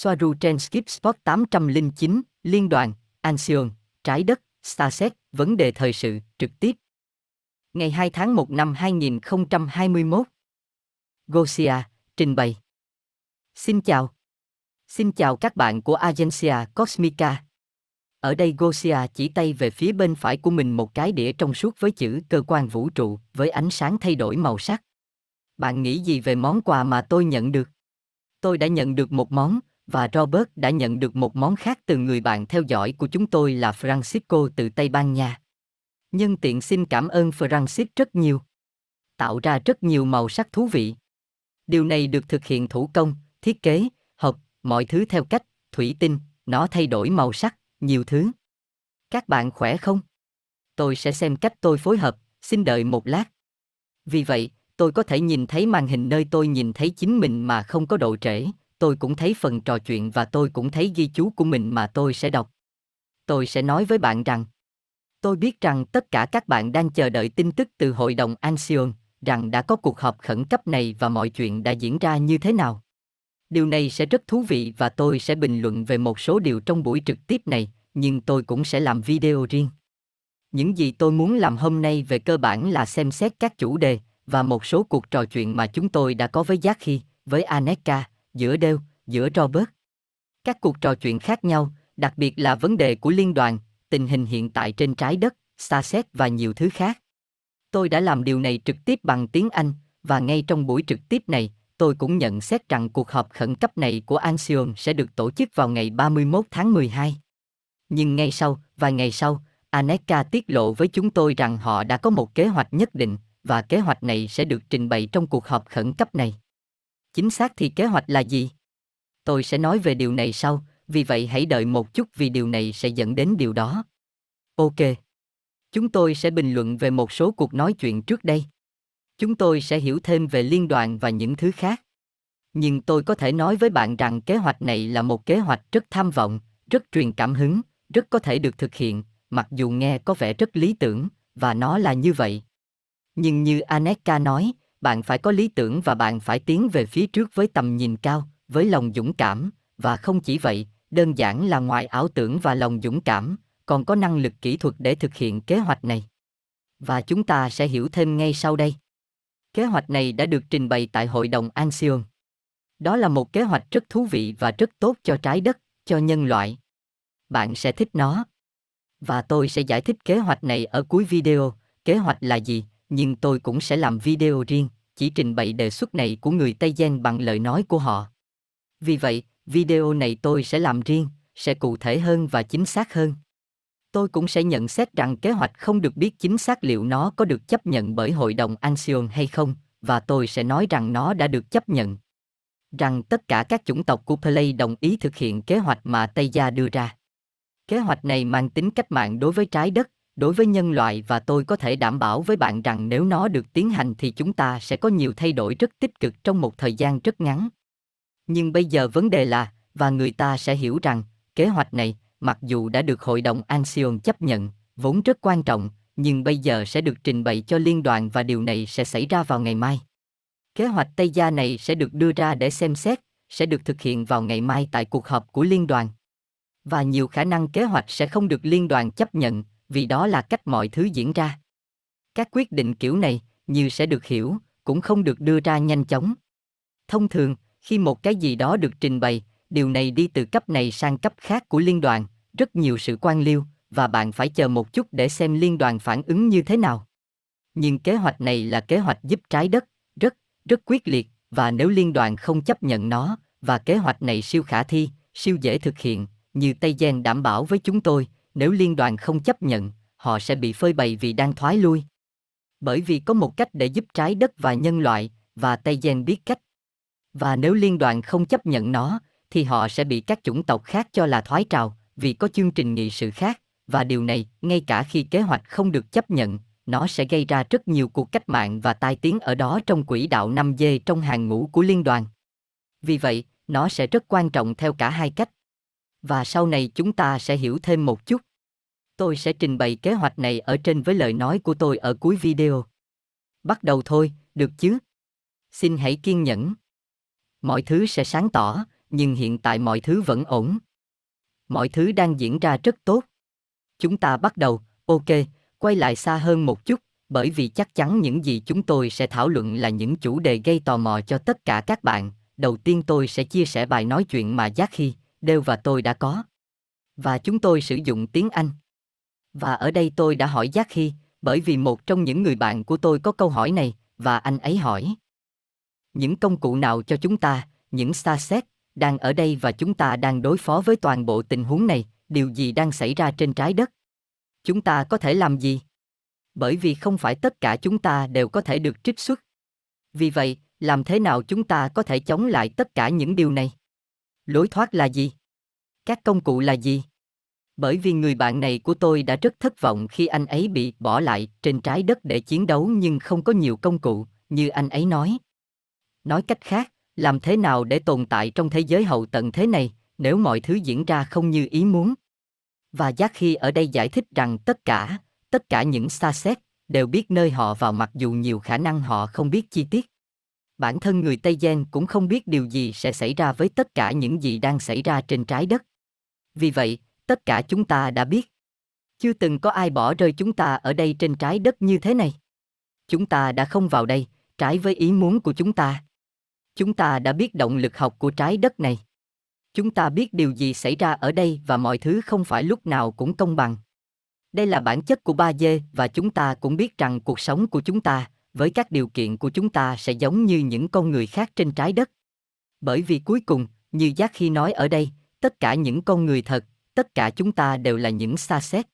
Soaru trên Skip Spot 809, Liên đoàn, Anxion, Trái đất, Starset, vấn đề thời sự, trực tiếp. Ngày 2 tháng 1 năm 2021. Gosia, trình bày. Xin chào. Xin chào các bạn của Agencia Cosmica. Ở đây Gosia chỉ tay về phía bên phải của mình một cái đĩa trong suốt với chữ cơ quan vũ trụ, với ánh sáng thay đổi màu sắc. Bạn nghĩ gì về món quà mà tôi nhận được? Tôi đã nhận được một món, và Robert đã nhận được một món khác từ người bạn theo dõi của chúng tôi là Francisco từ Tây Ban Nha. Nhân tiện xin cảm ơn Francis rất nhiều. Tạo ra rất nhiều màu sắc thú vị. Điều này được thực hiện thủ công, thiết kế, hộp, mọi thứ theo cách, thủy tinh, nó thay đổi màu sắc, nhiều thứ. Các bạn khỏe không? Tôi sẽ xem cách tôi phối hợp, xin đợi một lát. Vì vậy, tôi có thể nhìn thấy màn hình nơi tôi nhìn thấy chính mình mà không có độ trễ, tôi cũng thấy phần trò chuyện và tôi cũng thấy ghi chú của mình mà tôi sẽ đọc. Tôi sẽ nói với bạn rằng, tôi biết rằng tất cả các bạn đang chờ đợi tin tức từ Hội đồng Ancion, rằng đã có cuộc họp khẩn cấp này và mọi chuyện đã diễn ra như thế nào. Điều này sẽ rất thú vị và tôi sẽ bình luận về một số điều trong buổi trực tiếp này, nhưng tôi cũng sẽ làm video riêng. Những gì tôi muốn làm hôm nay về cơ bản là xem xét các chủ đề và một số cuộc trò chuyện mà chúng tôi đã có với Giác Khi, với Aneka, giữa Đeo, giữa Robert. Các cuộc trò chuyện khác nhau, đặc biệt là vấn đề của liên đoàn, tình hình hiện tại trên trái đất, xa xét và nhiều thứ khác. Tôi đã làm điều này trực tiếp bằng tiếng Anh, và ngay trong buổi trực tiếp này, tôi cũng nhận xét rằng cuộc họp khẩn cấp này của Anxion sẽ được tổ chức vào ngày 31 tháng 12. Nhưng ngay sau, vài ngày sau, Aneka tiết lộ với chúng tôi rằng họ đã có một kế hoạch nhất định, và kế hoạch này sẽ được trình bày trong cuộc họp khẩn cấp này. Chính xác thì kế hoạch là gì? Tôi sẽ nói về điều này sau, vì vậy hãy đợi một chút vì điều này sẽ dẫn đến điều đó. Ok. Chúng tôi sẽ bình luận về một số cuộc nói chuyện trước đây. Chúng tôi sẽ hiểu thêm về liên đoàn và những thứ khác. Nhưng tôi có thể nói với bạn rằng kế hoạch này là một kế hoạch rất tham vọng, rất truyền cảm hứng, rất có thể được thực hiện, mặc dù nghe có vẻ rất lý tưởng, và nó là như vậy. Nhưng như Aneka nói, bạn phải có lý tưởng và bạn phải tiến về phía trước với tầm nhìn cao, với lòng dũng cảm, và không chỉ vậy, đơn giản là ngoài ảo tưởng và lòng dũng cảm, còn có năng lực kỹ thuật để thực hiện kế hoạch này. Và chúng ta sẽ hiểu thêm ngay sau đây. Kế hoạch này đã được trình bày tại Hội đồng Ancion. Đó là một kế hoạch rất thú vị và rất tốt cho trái đất, cho nhân loại. Bạn sẽ thích nó. Và tôi sẽ giải thích kế hoạch này ở cuối video, kế hoạch là gì, nhưng tôi cũng sẽ làm video riêng, chỉ trình bày đề xuất này của người Tây Gen bằng lời nói của họ. Vì vậy, video này tôi sẽ làm riêng, sẽ cụ thể hơn và chính xác hơn. Tôi cũng sẽ nhận xét rằng kế hoạch không được biết chính xác liệu nó có được chấp nhận bởi Hội đồng Anxion hay không, và tôi sẽ nói rằng nó đã được chấp nhận. Rằng tất cả các chủng tộc của Play đồng ý thực hiện kế hoạch mà Tây Gia đưa ra. Kế hoạch này mang tính cách mạng đối với trái đất, đối với nhân loại và tôi có thể đảm bảo với bạn rằng nếu nó được tiến hành thì chúng ta sẽ có nhiều thay đổi rất tích cực trong một thời gian rất ngắn. Nhưng bây giờ vấn đề là, và người ta sẽ hiểu rằng, kế hoạch này, mặc dù đã được Hội đồng anxion chấp nhận, vốn rất quan trọng, nhưng bây giờ sẽ được trình bày cho liên đoàn và điều này sẽ xảy ra vào ngày mai. Kế hoạch Tây Gia này sẽ được đưa ra để xem xét, sẽ được thực hiện vào ngày mai tại cuộc họp của liên đoàn. Và nhiều khả năng kế hoạch sẽ không được liên đoàn chấp nhận, vì đó là cách mọi thứ diễn ra. Các quyết định kiểu này, như sẽ được hiểu, cũng không được đưa ra nhanh chóng. Thông thường, khi một cái gì đó được trình bày, điều này đi từ cấp này sang cấp khác của liên đoàn, rất nhiều sự quan liêu, và bạn phải chờ một chút để xem liên đoàn phản ứng như thế nào. Nhưng kế hoạch này là kế hoạch giúp trái đất, rất, rất quyết liệt, và nếu liên đoàn không chấp nhận nó, và kế hoạch này siêu khả thi, siêu dễ thực hiện, như Tây Gen đảm bảo với chúng tôi, nếu liên đoàn không chấp nhận, họ sẽ bị phơi bày vì đang thoái lui. Bởi vì có một cách để giúp trái đất và nhân loại, và Tây Gen biết cách. Và nếu liên đoàn không chấp nhận nó, thì họ sẽ bị các chủng tộc khác cho là thoái trào, vì có chương trình nghị sự khác, và điều này, ngay cả khi kế hoạch không được chấp nhận, nó sẽ gây ra rất nhiều cuộc cách mạng và tai tiếng ở đó trong quỹ đạo 5G trong hàng ngũ của liên đoàn. Vì vậy, nó sẽ rất quan trọng theo cả hai cách. Và sau này chúng ta sẽ hiểu thêm một chút. Tôi sẽ trình bày kế hoạch này ở trên với lời nói của tôi ở cuối video. Bắt đầu thôi, được chứ? Xin hãy kiên nhẫn. Mọi thứ sẽ sáng tỏ, nhưng hiện tại mọi thứ vẫn ổn. Mọi thứ đang diễn ra rất tốt. Chúng ta bắt đầu, ok, quay lại xa hơn một chút, bởi vì chắc chắn những gì chúng tôi sẽ thảo luận là những chủ đề gây tò mò cho tất cả các bạn. Đầu tiên tôi sẽ chia sẻ bài nói chuyện mà Giác Khi, Đều và tôi đã có. Và chúng tôi sử dụng tiếng Anh. Và ở đây tôi đã hỏi giác khi bởi vì một trong những người bạn của tôi có câu hỏi này, và anh ấy hỏi. Những công cụ nào cho chúng ta, những xa xét, đang ở đây và chúng ta đang đối phó với toàn bộ tình huống này, điều gì đang xảy ra trên trái đất? Chúng ta có thể làm gì? Bởi vì không phải tất cả chúng ta đều có thể được trích xuất. Vì vậy, làm thế nào chúng ta có thể chống lại tất cả những điều này? Lối thoát là gì? Các công cụ là gì? Bởi vì người bạn này của tôi đã rất thất vọng khi anh ấy bị bỏ lại trên trái đất để chiến đấu nhưng không có nhiều công cụ, như anh ấy nói. Nói cách khác, làm thế nào để tồn tại trong thế giới hậu tận thế này, nếu mọi thứ diễn ra không như ý muốn? Và Giác khi ở đây giải thích rằng tất cả, tất cả những xa xét, đều biết nơi họ vào mặc dù nhiều khả năng họ không biết chi tiết. Bản thân người Tây Gen cũng không biết điều gì sẽ xảy ra với tất cả những gì đang xảy ra trên trái đất. Vì vậy, tất cả chúng ta đã biết. Chưa từng có ai bỏ rơi chúng ta ở đây trên trái đất như thế này. Chúng ta đã không vào đây, trái với ý muốn của chúng ta. Chúng ta đã biết động lực học của trái đất này. Chúng ta biết điều gì xảy ra ở đây và mọi thứ không phải lúc nào cũng công bằng. Đây là bản chất của ba dê và chúng ta cũng biết rằng cuộc sống của chúng ta, với các điều kiện của chúng ta sẽ giống như những con người khác trên trái đất. Bởi vì cuối cùng, như Giác khi nói ở đây, tất cả những con người thật, tất cả chúng ta đều là những xa xét.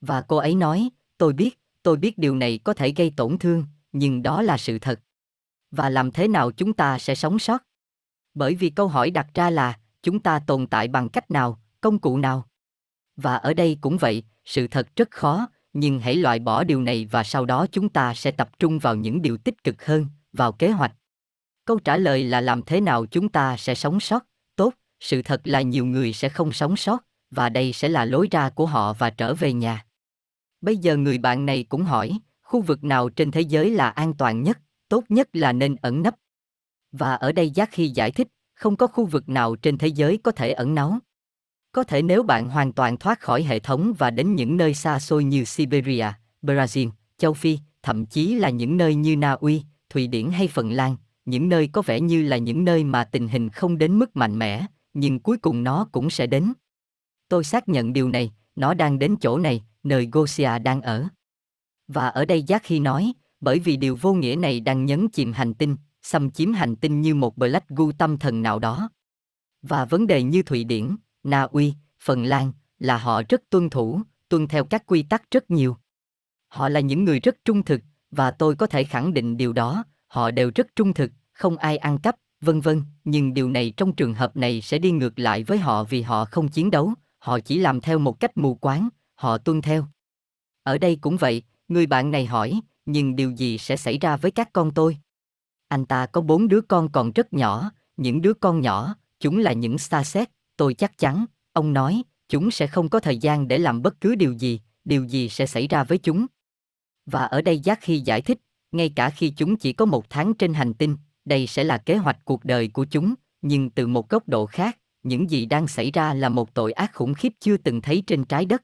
Và cô ấy nói, tôi biết, tôi biết điều này có thể gây tổn thương, nhưng đó là sự thật. Và làm thế nào chúng ta sẽ sống sót? Bởi vì câu hỏi đặt ra là, chúng ta tồn tại bằng cách nào, công cụ nào? Và ở đây cũng vậy, sự thật rất khó, nhưng hãy loại bỏ điều này và sau đó chúng ta sẽ tập trung vào những điều tích cực hơn, vào kế hoạch. Câu trả lời là làm thế nào chúng ta sẽ sống sót, tốt, sự thật là nhiều người sẽ không sống sót, và đây sẽ là lối ra của họ và trở về nhà. Bây giờ người bạn này cũng hỏi, khu vực nào trên thế giới là an toàn nhất, tốt nhất là nên ẩn nấp. Và ở đây Giác khi giải thích, không có khu vực nào trên thế giới có thể ẩn náu. Có thể nếu bạn hoàn toàn thoát khỏi hệ thống và đến những nơi xa xôi như Siberia, Brazil, châu Phi, thậm chí là những nơi như Na Uy, Thụy Điển hay Phần Lan, những nơi có vẻ như là những nơi mà tình hình không đến mức mạnh mẽ, nhưng cuối cùng nó cũng sẽ đến. Tôi xác nhận điều này, nó đang đến chỗ này, nơi Gosia đang ở. Và ở đây Giác khi nói, bởi vì điều vô nghĩa này đang nhấn chìm hành tinh, xâm chiếm hành tinh như một black gu tâm thần nào đó. Và vấn đề như Thụy Điển, Na Uy, Phần Lan, là họ rất tuân thủ, tuân theo các quy tắc rất nhiều. Họ là những người rất trung thực, và tôi có thể khẳng định điều đó, họ đều rất trung thực, không ai ăn cắp, vân vân, nhưng điều này trong trường hợp này sẽ đi ngược lại với họ vì họ không chiến đấu, họ chỉ làm theo một cách mù quáng, họ tuân theo. Ở đây cũng vậy, người bạn này hỏi, nhưng điều gì sẽ xảy ra với các con tôi? Anh ta có bốn đứa con còn rất nhỏ, những đứa con nhỏ, chúng là những xa xét, tôi chắc chắn, ông nói, chúng sẽ không có thời gian để làm bất cứ điều gì, điều gì sẽ xảy ra với chúng. Và ở đây Giác khi giải thích, ngay cả khi chúng chỉ có một tháng trên hành tinh, đây sẽ là kế hoạch cuộc đời của chúng, nhưng từ một góc độ khác, những gì đang xảy ra là một tội ác khủng khiếp chưa từng thấy trên trái đất.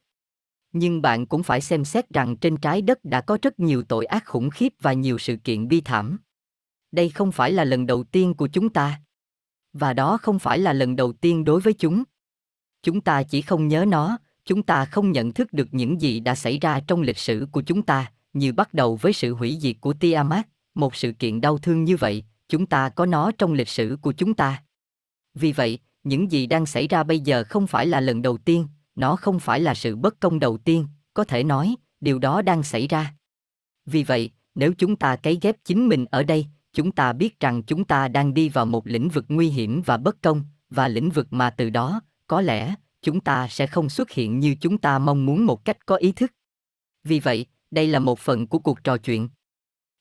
Nhưng bạn cũng phải xem xét rằng trên trái đất đã có rất nhiều tội ác khủng khiếp và nhiều sự kiện bi thảm. Đây không phải là lần đầu tiên của chúng ta. Và đó không phải là lần đầu tiên đối với chúng. Chúng ta chỉ không nhớ nó, chúng ta không nhận thức được những gì đã xảy ra trong lịch sử của chúng ta, như bắt đầu với sự hủy diệt của Tiamat, một sự kiện đau thương như vậy, chúng ta có nó trong lịch sử của chúng ta. Vì vậy, những gì đang xảy ra bây giờ không phải là lần đầu tiên, nó không phải là sự bất công đầu tiên, có thể nói, điều đó đang xảy ra. Vì vậy, nếu chúng ta cấy ghép chính mình ở đây, chúng ta biết rằng chúng ta đang đi vào một lĩnh vực nguy hiểm và bất công, và lĩnh vực mà từ đó, có lẽ, chúng ta sẽ không xuất hiện như chúng ta mong muốn một cách có ý thức. Vì vậy, đây là một phần của cuộc trò chuyện.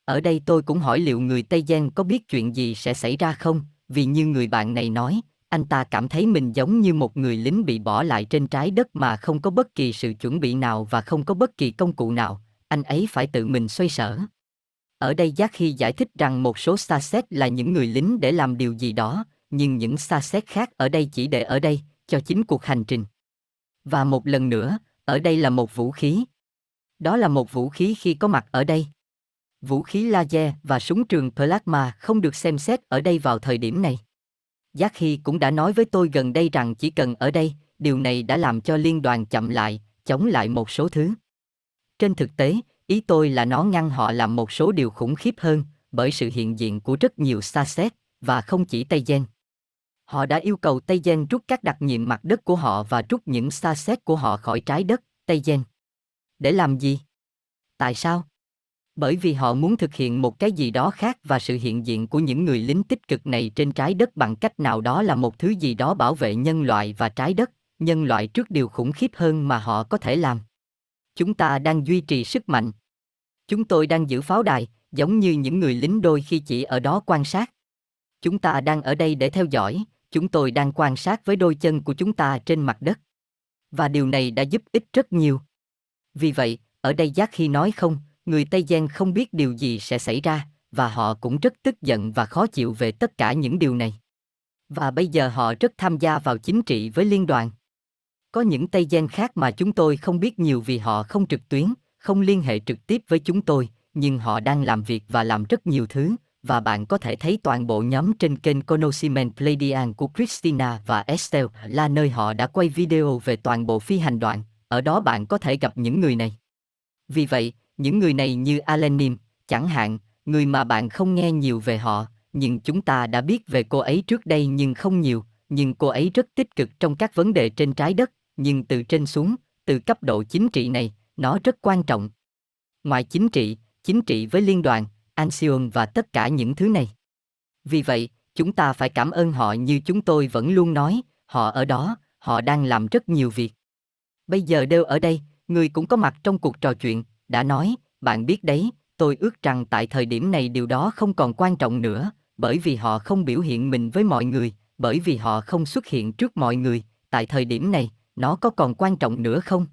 Ở đây tôi cũng hỏi liệu người Tây Giang có biết chuyện gì sẽ xảy ra không, vì như người bạn này nói, anh ta cảm thấy mình giống như một người lính bị bỏ lại trên trái đất mà không có bất kỳ sự chuẩn bị nào và không có bất kỳ công cụ nào, anh ấy phải tự mình xoay sở. Ở đây Giác khi giải thích rằng một số xa xét là những người lính để làm điều gì đó, nhưng những xa xét khác ở đây chỉ để ở đây, cho chính cuộc hành trình. Và một lần nữa, ở đây là một vũ khí. Đó là một vũ khí khi có mặt ở đây. Vũ khí laser và súng trường plasma không được xem xét ở đây vào thời điểm này. Giác Hy cũng đã nói với tôi gần đây rằng chỉ cần ở đây, điều này đã làm cho liên đoàn chậm lại, chống lại một số thứ. Trên thực tế, ý tôi là nó ngăn họ làm một số điều khủng khiếp hơn, bởi sự hiện diện của rất nhiều xa xét, và không chỉ Tây Gen. Họ đã yêu cầu Tây Gen rút các đặc nhiệm mặt đất của họ và rút những xa xét của họ khỏi trái đất, Tây Gen. Để làm gì? Tại sao? Bởi vì họ muốn thực hiện một cái gì đó khác và sự hiện diện của những người lính tích cực này trên trái đất bằng cách nào đó là một thứ gì đó bảo vệ nhân loại và trái đất, nhân loại trước điều khủng khiếp hơn mà họ có thể làm. Chúng ta đang duy trì sức mạnh. Chúng tôi đang giữ pháo đài, giống như những người lính đôi khi chỉ ở đó quan sát. Chúng ta đang ở đây để theo dõi, chúng tôi đang quan sát với đôi chân của chúng ta trên mặt đất. Và điều này đã giúp ích rất nhiều. Vì vậy, ở đây giác khi nói không, người Tây Giang không biết điều gì sẽ xảy ra, và họ cũng rất tức giận và khó chịu về tất cả những điều này. Và bây giờ họ rất tham gia vào chính trị với liên đoàn. Có những Tây Giang khác mà chúng tôi không biết nhiều vì họ không trực tuyến, không liên hệ trực tiếp với chúng tôi, nhưng họ đang làm việc và làm rất nhiều thứ, và bạn có thể thấy toàn bộ nhóm trên kênh Conociment Pleiadian của Christina và Estelle là nơi họ đã quay video về toàn bộ phi hành đoạn, ở đó bạn có thể gặp những người này. Vì vậy, những người này như Alenim, chẳng hạn, người mà bạn không nghe nhiều về họ, nhưng chúng ta đã biết về cô ấy trước đây nhưng không nhiều, nhưng cô ấy rất tích cực trong các vấn đề trên trái đất, nhưng từ trên xuống, từ cấp độ chính trị này, nó rất quan trọng. Ngoài chính trị, chính trị với liên đoàn, Anxion và tất cả những thứ này. Vì vậy, chúng ta phải cảm ơn họ như chúng tôi vẫn luôn nói, họ ở đó, họ đang làm rất nhiều việc. Bây giờ đều ở đây, người cũng có mặt trong cuộc trò chuyện, đã nói, bạn biết đấy, tôi ước rằng tại thời điểm này điều đó không còn quan trọng nữa, bởi vì họ không biểu hiện mình với mọi người, bởi vì họ không xuất hiện trước mọi người, tại thời điểm này, nó có còn quan trọng nữa không?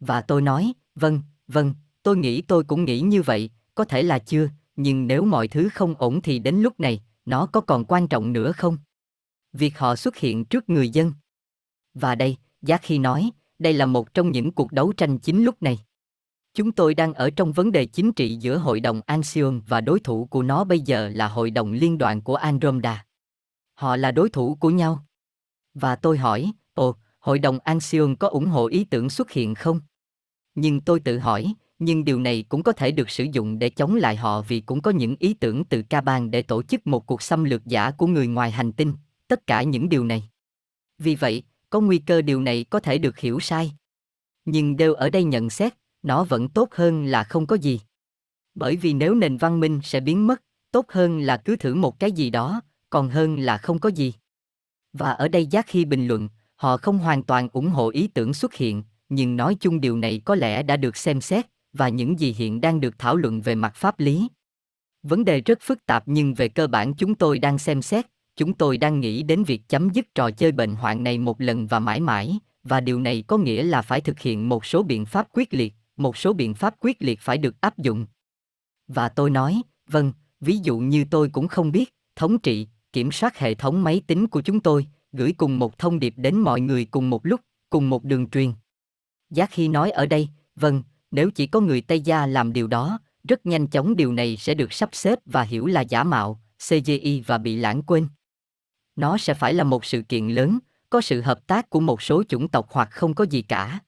Và tôi nói, vâng, vâng, tôi nghĩ tôi cũng nghĩ như vậy, có thể là chưa, nhưng nếu mọi thứ không ổn thì đến lúc này, nó có còn quan trọng nữa không? Việc họ xuất hiện trước người dân. Và đây, Giác khi nói, đây là một trong những cuộc đấu tranh chính lúc này. Chúng tôi đang ở trong vấn đề chính trị giữa Hội đồng Anxion và đối thủ của nó bây giờ là Hội đồng Liên đoàn của Andromeda. Họ là đối thủ của nhau. Và tôi hỏi, ồ, Hội đồng Anxion có ủng hộ ý tưởng xuất hiện không? Nhưng tôi tự hỏi, nhưng điều này cũng có thể được sử dụng để chống lại họ vì cũng có những ý tưởng từ ca bang để tổ chức một cuộc xâm lược giả của người ngoài hành tinh, tất cả những điều này. Vì vậy, có nguy cơ điều này có thể được hiểu sai. Nhưng đều ở đây nhận xét, nó vẫn tốt hơn là không có gì. Bởi vì nếu nền văn minh sẽ biến mất, tốt hơn là cứ thử một cái gì đó, còn hơn là không có gì. Và ở đây giác khi bình luận, họ không hoàn toàn ủng hộ ý tưởng xuất hiện, nhưng nói chung điều này có lẽ đã được xem xét, và những gì hiện đang được thảo luận về mặt pháp lý. Vấn đề rất phức tạp nhưng về cơ bản chúng tôi đang xem xét, chúng tôi đang nghĩ đến việc chấm dứt trò chơi bệnh hoạn này một lần và mãi mãi, và điều này có nghĩa là phải thực hiện một số biện pháp quyết liệt, một số biện pháp quyết liệt phải được áp dụng. Và tôi nói, vâng, ví dụ như tôi cũng không biết, thống trị, kiểm soát hệ thống máy tính của chúng tôi, gửi cùng một thông điệp đến mọi người cùng một lúc, cùng một đường truyền. Giác khi nói ở đây, vâng, nếu chỉ có người Tây Gia làm điều đó, rất nhanh chóng điều này sẽ được sắp xếp và hiểu là giả mạo, CGI và bị lãng quên. Nó sẽ phải là một sự kiện lớn, có sự hợp tác của một số chủng tộc hoặc không có gì cả.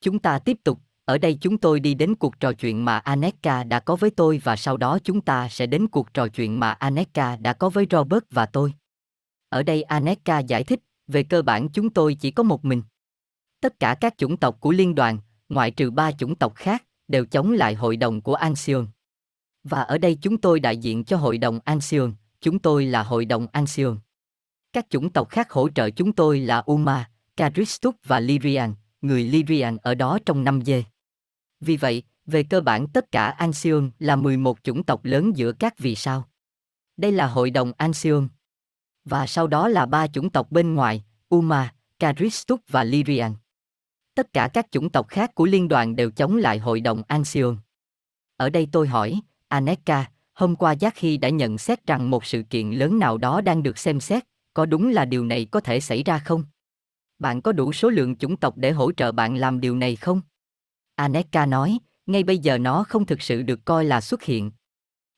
Chúng ta tiếp tục, ở đây chúng tôi đi đến cuộc trò chuyện mà Aneka đã có với tôi và sau đó chúng ta sẽ đến cuộc trò chuyện mà Aneka đã có với Robert và tôi. Ở đây Aneka giải thích, về cơ bản chúng tôi chỉ có một mình. Tất cả các chủng tộc của liên đoàn, ngoại trừ ba chủng tộc khác, đều chống lại hội đồng của Anxion. Và ở đây chúng tôi đại diện cho hội đồng Anxion, chúng tôi là hội đồng Anxion. Các chủng tộc khác hỗ trợ chúng tôi là Uma, Caristus và Lyrian, người Lyrian ở đó trong năm dê. Vì vậy, về cơ bản tất cả Anxion là 11 chủng tộc lớn giữa các vì sao. Đây là hội đồng Anxion. Và sau đó là ba chủng tộc bên ngoài, Uma, Caristus và Lyrian. Tất cả các chủng tộc khác của liên đoàn đều chống lại hội đồng Anxion. Ở đây tôi hỏi, Aneka, hôm qua Giác Hy đã nhận xét rằng một sự kiện lớn nào đó đang được xem xét, có đúng là điều này có thể xảy ra không? Bạn có đủ số lượng chủng tộc để hỗ trợ bạn làm điều này không? Aneka nói, ngay bây giờ nó không thực sự được coi là xuất hiện.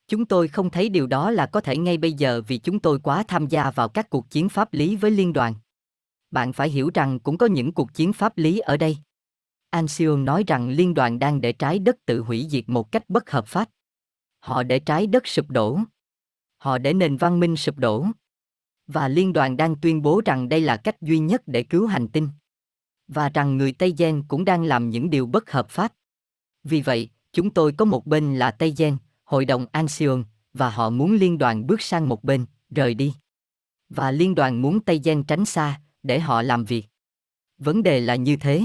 Chúng tôi không thấy điều đó là có thể ngay bây giờ vì chúng tôi quá tham gia vào các cuộc chiến pháp lý với liên đoàn. Bạn phải hiểu rằng cũng có những cuộc chiến pháp lý ở đây. Anxion nói rằng liên đoàn đang để trái đất tự hủy diệt một cách bất hợp pháp. Họ để trái đất sụp đổ. Họ để nền văn minh sụp đổ. Và liên đoàn đang tuyên bố rằng đây là cách duy nhất để cứu hành tinh. Và rằng người Tây Gen cũng đang làm những điều bất hợp pháp. Vì vậy, chúng tôi có một bên là Tây Gen, Hội đồng Anxion, và họ muốn liên đoàn bước sang một bên, rời đi. Và liên đoàn muốn Tây Gen tránh xa, để họ làm việc. Vấn đề là như thế.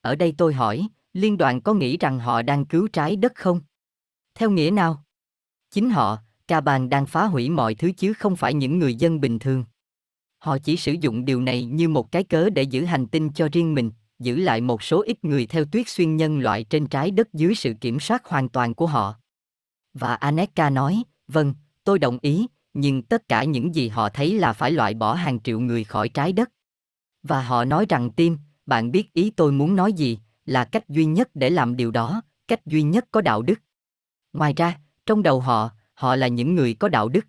Ở đây tôi hỏi, liên đoàn có nghĩ rằng họ đang cứu trái đất không? Theo nghĩa nào? Chính họ, ca bàn đang phá hủy mọi thứ chứ không phải những người dân bình thường. Họ chỉ sử dụng điều này như một cái cớ để giữ hành tinh cho riêng mình, giữ lại một số ít người theo tuyết xuyên nhân loại trên trái đất dưới sự kiểm soát hoàn toàn của họ. Và Aneka nói, vâng, tôi đồng ý, nhưng tất cả những gì họ thấy là phải loại bỏ hàng triệu người khỏi trái đất. Và họ nói rằng tim, bạn biết ý tôi muốn nói gì, là cách duy nhất để làm điều đó, cách duy nhất có đạo đức. Ngoài ra, trong đầu họ, họ là những người có đạo đức.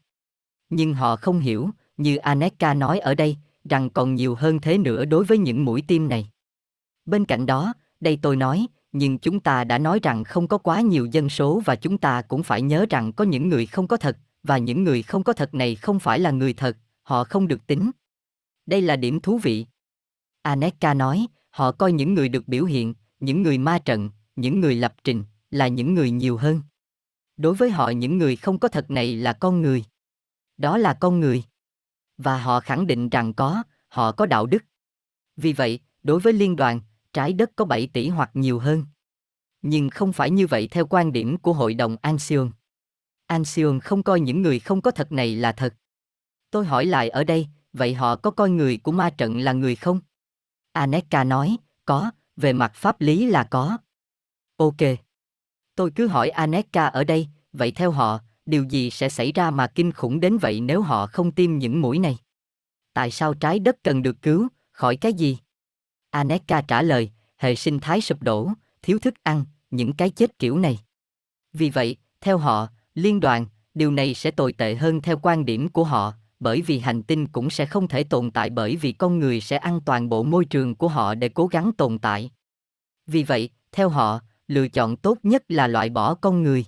Nhưng họ không hiểu, như Aneka nói ở đây, rằng còn nhiều hơn thế nữa đối với những mũi tim này. Bên cạnh đó, đây tôi nói, nhưng chúng ta đã nói rằng không có quá nhiều dân số và chúng ta cũng phải nhớ rằng có những người không có thật, và những người không có thật này không phải là người thật, họ không được tính. Đây là điểm thú vị. Aneka nói, họ coi những người được biểu hiện, những người ma trận, những người lập trình, là những người nhiều hơn. Đối với họ những người không có thật này là con người. Đó là con người. Và họ khẳng định rằng có, họ có đạo đức. Vì vậy, đối với liên đoàn, trái đất có 7 tỷ hoặc nhiều hơn. Nhưng không phải như vậy theo quan điểm của Hội đồng Anxion. Anxion không coi những người không có thật này là thật. Tôi hỏi lại ở đây, vậy họ có coi người của ma trận là người không? Aneka nói, có, về mặt pháp lý là có. Ok. Tôi cứ hỏi Aneka ở đây, vậy theo họ, điều gì sẽ xảy ra mà kinh khủng đến vậy nếu họ không tiêm những mũi này? Tại sao trái đất cần được cứu, khỏi cái gì? Aneka trả lời, hệ sinh thái sụp đổ, thiếu thức ăn, những cái chết kiểu này. Vì vậy, theo họ, liên đoàn, điều này sẽ tồi tệ hơn theo quan điểm của họ, bởi vì hành tinh cũng sẽ không thể tồn tại bởi vì con người sẽ ăn toàn bộ môi trường của họ để cố gắng tồn tại. Vì vậy, theo họ, lựa chọn tốt nhất là loại bỏ con người.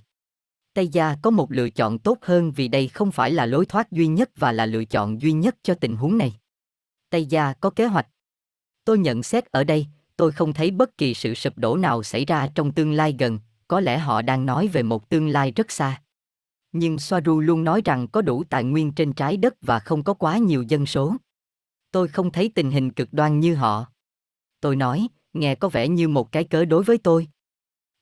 Tây Gia có một lựa chọn tốt hơn vì đây không phải là lối thoát duy nhất và là lựa chọn duy nhất cho tình huống này. Tây Gia có kế hoạch. Tôi nhận xét ở đây, tôi không thấy bất kỳ sự sụp đổ nào xảy ra trong tương lai gần, có lẽ họ đang nói về một tương lai rất xa. Nhưng Soaru luôn nói rằng có đủ tài nguyên trên trái đất và không có quá nhiều dân số. Tôi không thấy tình hình cực đoan như họ. Tôi nói, nghe có vẻ như một cái cớ đối với tôi.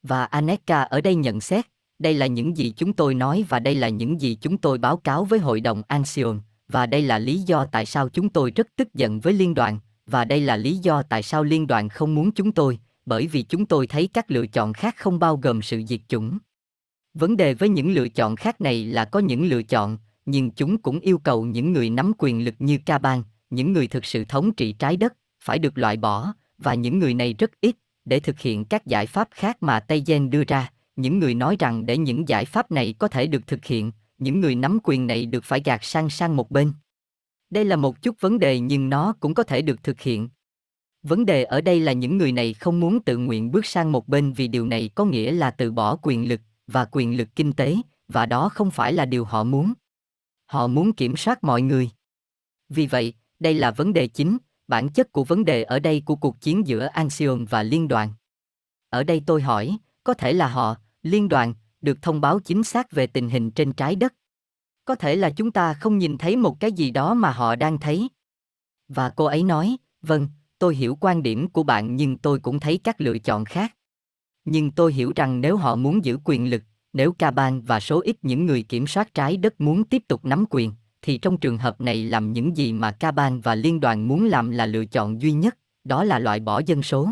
Và Aneka ở đây nhận xét, đây là những gì chúng tôi nói và đây là những gì chúng tôi báo cáo với Hội đồng Anxion, và đây là lý do tại sao chúng tôi rất tức giận với liên đoàn, và đây là lý do tại sao liên đoàn không muốn chúng tôi, bởi vì chúng tôi thấy các lựa chọn khác không bao gồm sự diệt chủng. Vấn đề với những lựa chọn khác này là có những lựa chọn, nhưng chúng cũng yêu cầu những người nắm quyền lực như Caban, những người thực sự thống trị trái đất, phải được loại bỏ, và những người này rất ít, để thực hiện các giải pháp khác mà Tây Gen đưa ra. Những người nói rằng để những giải pháp này có thể được thực hiện, những người nắm quyền này được phải gạt sang sang một bên. Đây là một chút vấn đề nhưng nó cũng có thể được thực hiện. Vấn đề ở đây là những người này không muốn tự nguyện bước sang một bên vì điều này có nghĩa là từ bỏ quyền lực và quyền lực kinh tế, và đó không phải là điều họ muốn. Họ muốn kiểm soát mọi người. Vì vậy, đây là vấn đề chính, bản chất của vấn đề ở đây của cuộc chiến giữa anxion và liên đoàn. Ở đây tôi hỏi, có thể là họ, liên đoàn, được thông báo chính xác về tình hình trên trái đất. Có thể là chúng ta không nhìn thấy một cái gì đó mà họ đang thấy. Và cô ấy nói, vâng, tôi hiểu quan điểm của bạn nhưng tôi cũng thấy các lựa chọn khác. Nhưng tôi hiểu rằng nếu họ muốn giữ quyền lực, nếu Caban và số ít những người kiểm soát trái đất muốn tiếp tục nắm quyền, thì trong trường hợp này làm những gì mà Caban và liên đoàn muốn làm là lựa chọn duy nhất, đó là loại bỏ dân số.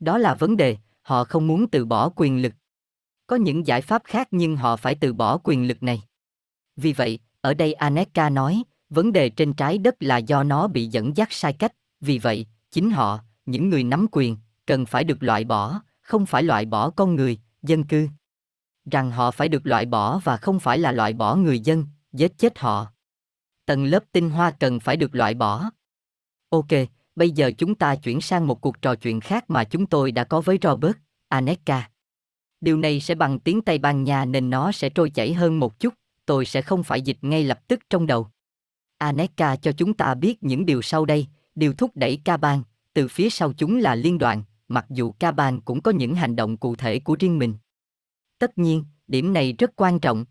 Đó là vấn đề, họ không muốn từ bỏ quyền lực. Có những giải pháp khác nhưng họ phải từ bỏ quyền lực này. Vì vậy, ở đây Aneka nói, Vấn đề trên trái đất là do nó bị dẫn dắt sai cách, vì vậy, chính họ, những người nắm quyền, cần phải được loại bỏ, không phải loại bỏ con người, dân cư. Rằng họ phải được loại bỏ và không phải là loại bỏ người dân, giết chết họ. Tầng lớp tinh hoa cần phải được loại bỏ. Ok, bây giờ chúng ta chuyển sang một cuộc trò chuyện khác mà chúng tôi đã có với Robert, Aneka. Điều này sẽ bằng tiếng Tây Ban Nha nên nó sẽ trôi chảy hơn một chút, tôi sẽ không phải dịch ngay lập tức trong đầu. Aneka cho chúng ta biết những điều sau đây, điều thúc đẩy ca bang, từ phía sau chúng là liên đoàn, mặc dù ca bang cũng có những hành động cụ thể của riêng mình. Tất nhiên, điểm này rất quan trọng.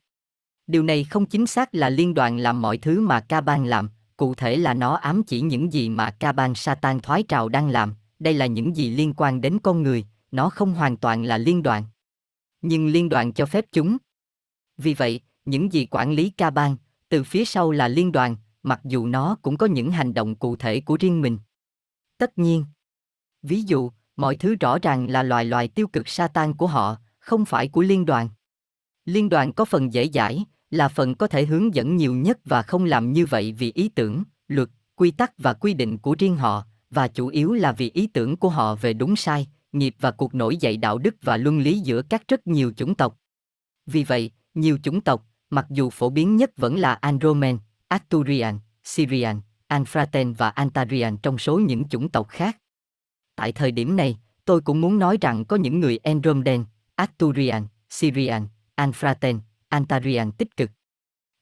Điều này không chính xác là liên đoàn làm mọi thứ mà ca bang làm, cụ thể là nó ám chỉ những gì mà ca bang Satan thoái trào đang làm, đây là những gì liên quan đến con người, nó không hoàn toàn là liên đoàn. Nhưng liên đoàn cho phép chúng. Vì vậy, những gì quản lý ca bang, từ phía sau là liên đoàn, mặc dù nó cũng có những hành động cụ thể của riêng mình. Tất nhiên. Ví dụ, mọi thứ rõ ràng là loài loài tiêu cực Satan của họ, không phải của liên đoàn. Liên đoàn có phần dễ dãi, là phần có thể hướng dẫn nhiều nhất và không làm như vậy vì ý tưởng, luật, quy tắc và quy định của riêng họ, và chủ yếu là vì ý tưởng của họ về đúng sai, nghiệp và cuộc nổi dậy đạo đức và luân lý giữa các rất nhiều chủng tộc. Vì vậy, nhiều chủng tộc, mặc dù phổ biến nhất vẫn là Andromen, Arturian, Syrian, Anfraten và Antarian trong số những chủng tộc khác. Tại thời điểm này, tôi cũng muốn nói rằng có những người Andromen, Arturian, Syrian, Anfraten, Antarian tích cực.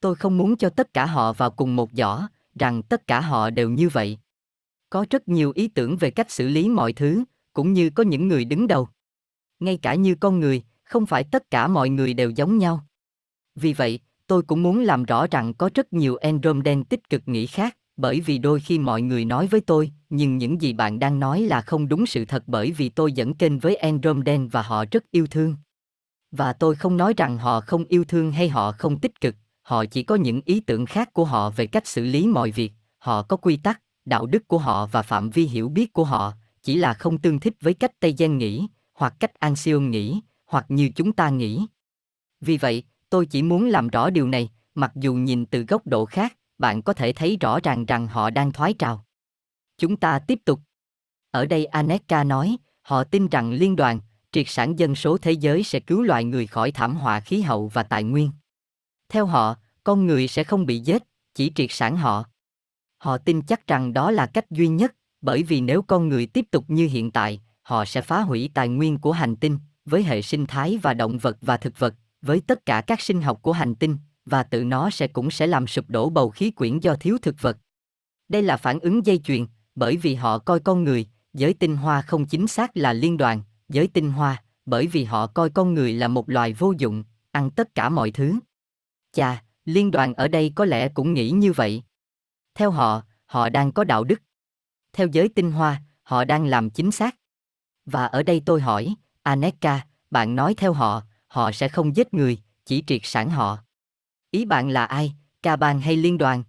Tôi không muốn cho tất cả họ vào cùng một giỏ, rằng tất cả họ đều như vậy. Có rất nhiều ý tưởng về cách xử lý mọi thứ, cũng như có những người đứng đầu. Ngay cả như con người, không phải tất cả mọi người đều giống nhau. Vì vậy, tôi cũng muốn làm rõ rằng có rất nhiều Andromedan tích cực nghĩ khác, bởi vì đôi khi mọi người nói với tôi, nhưng những gì bạn đang nói là không đúng sự thật bởi vì tôi dẫn kênh với Andromedan và họ rất yêu thương. Và tôi không nói rằng họ không yêu thương hay họ không tích cực, họ chỉ có những ý tưởng khác của họ về cách xử lý mọi việc, họ có quy tắc, đạo đức của họ và phạm vi hiểu biết của họ, chỉ là không tương thích với cách Tây Gen nghĩ, hoặc cách Ancion nghĩ, hoặc như chúng ta nghĩ. Vì vậy, tôi chỉ muốn làm rõ điều này, mặc dù nhìn từ góc độ khác, bạn có thể thấy rõ ràng rằng họ đang thoái trào. Chúng ta tiếp tục. Ở đây Aneka nói, họ tin rằng liên đoàn, triệt sản dân số thế giới sẽ cứu loài người khỏi thảm họa khí hậu và tài nguyên. Theo họ, con người sẽ không bị giết, chỉ triệt sản họ. Họ tin chắc rằng đó là cách duy nhất, bởi vì nếu con người tiếp tục như hiện tại, họ sẽ phá hủy tài nguyên của hành tinh, với hệ sinh thái và động vật và thực vật, với tất cả các sinh học của hành tinh, và tự nó sẽ cũng sẽ làm sụp đổ bầu khí quyển do thiếu thực vật. Đây là phản ứng dây chuyền, bởi vì họ coi con người, giới tinh hoa không chính xác là liên đoàn, giới tinh hoa, bởi vì họ coi con người là một loài vô dụng, ăn tất cả mọi thứ. Chà, liên đoàn ở đây có lẽ cũng nghĩ như vậy. Theo họ, họ đang có đạo đức. Theo giới tinh hoa, họ đang làm chính xác. Và ở đây tôi hỏi, Aneka, bạn nói theo họ, họ sẽ không giết người, chỉ triệt sản họ. Ý bạn là ai, ca bang hay liên đoàn?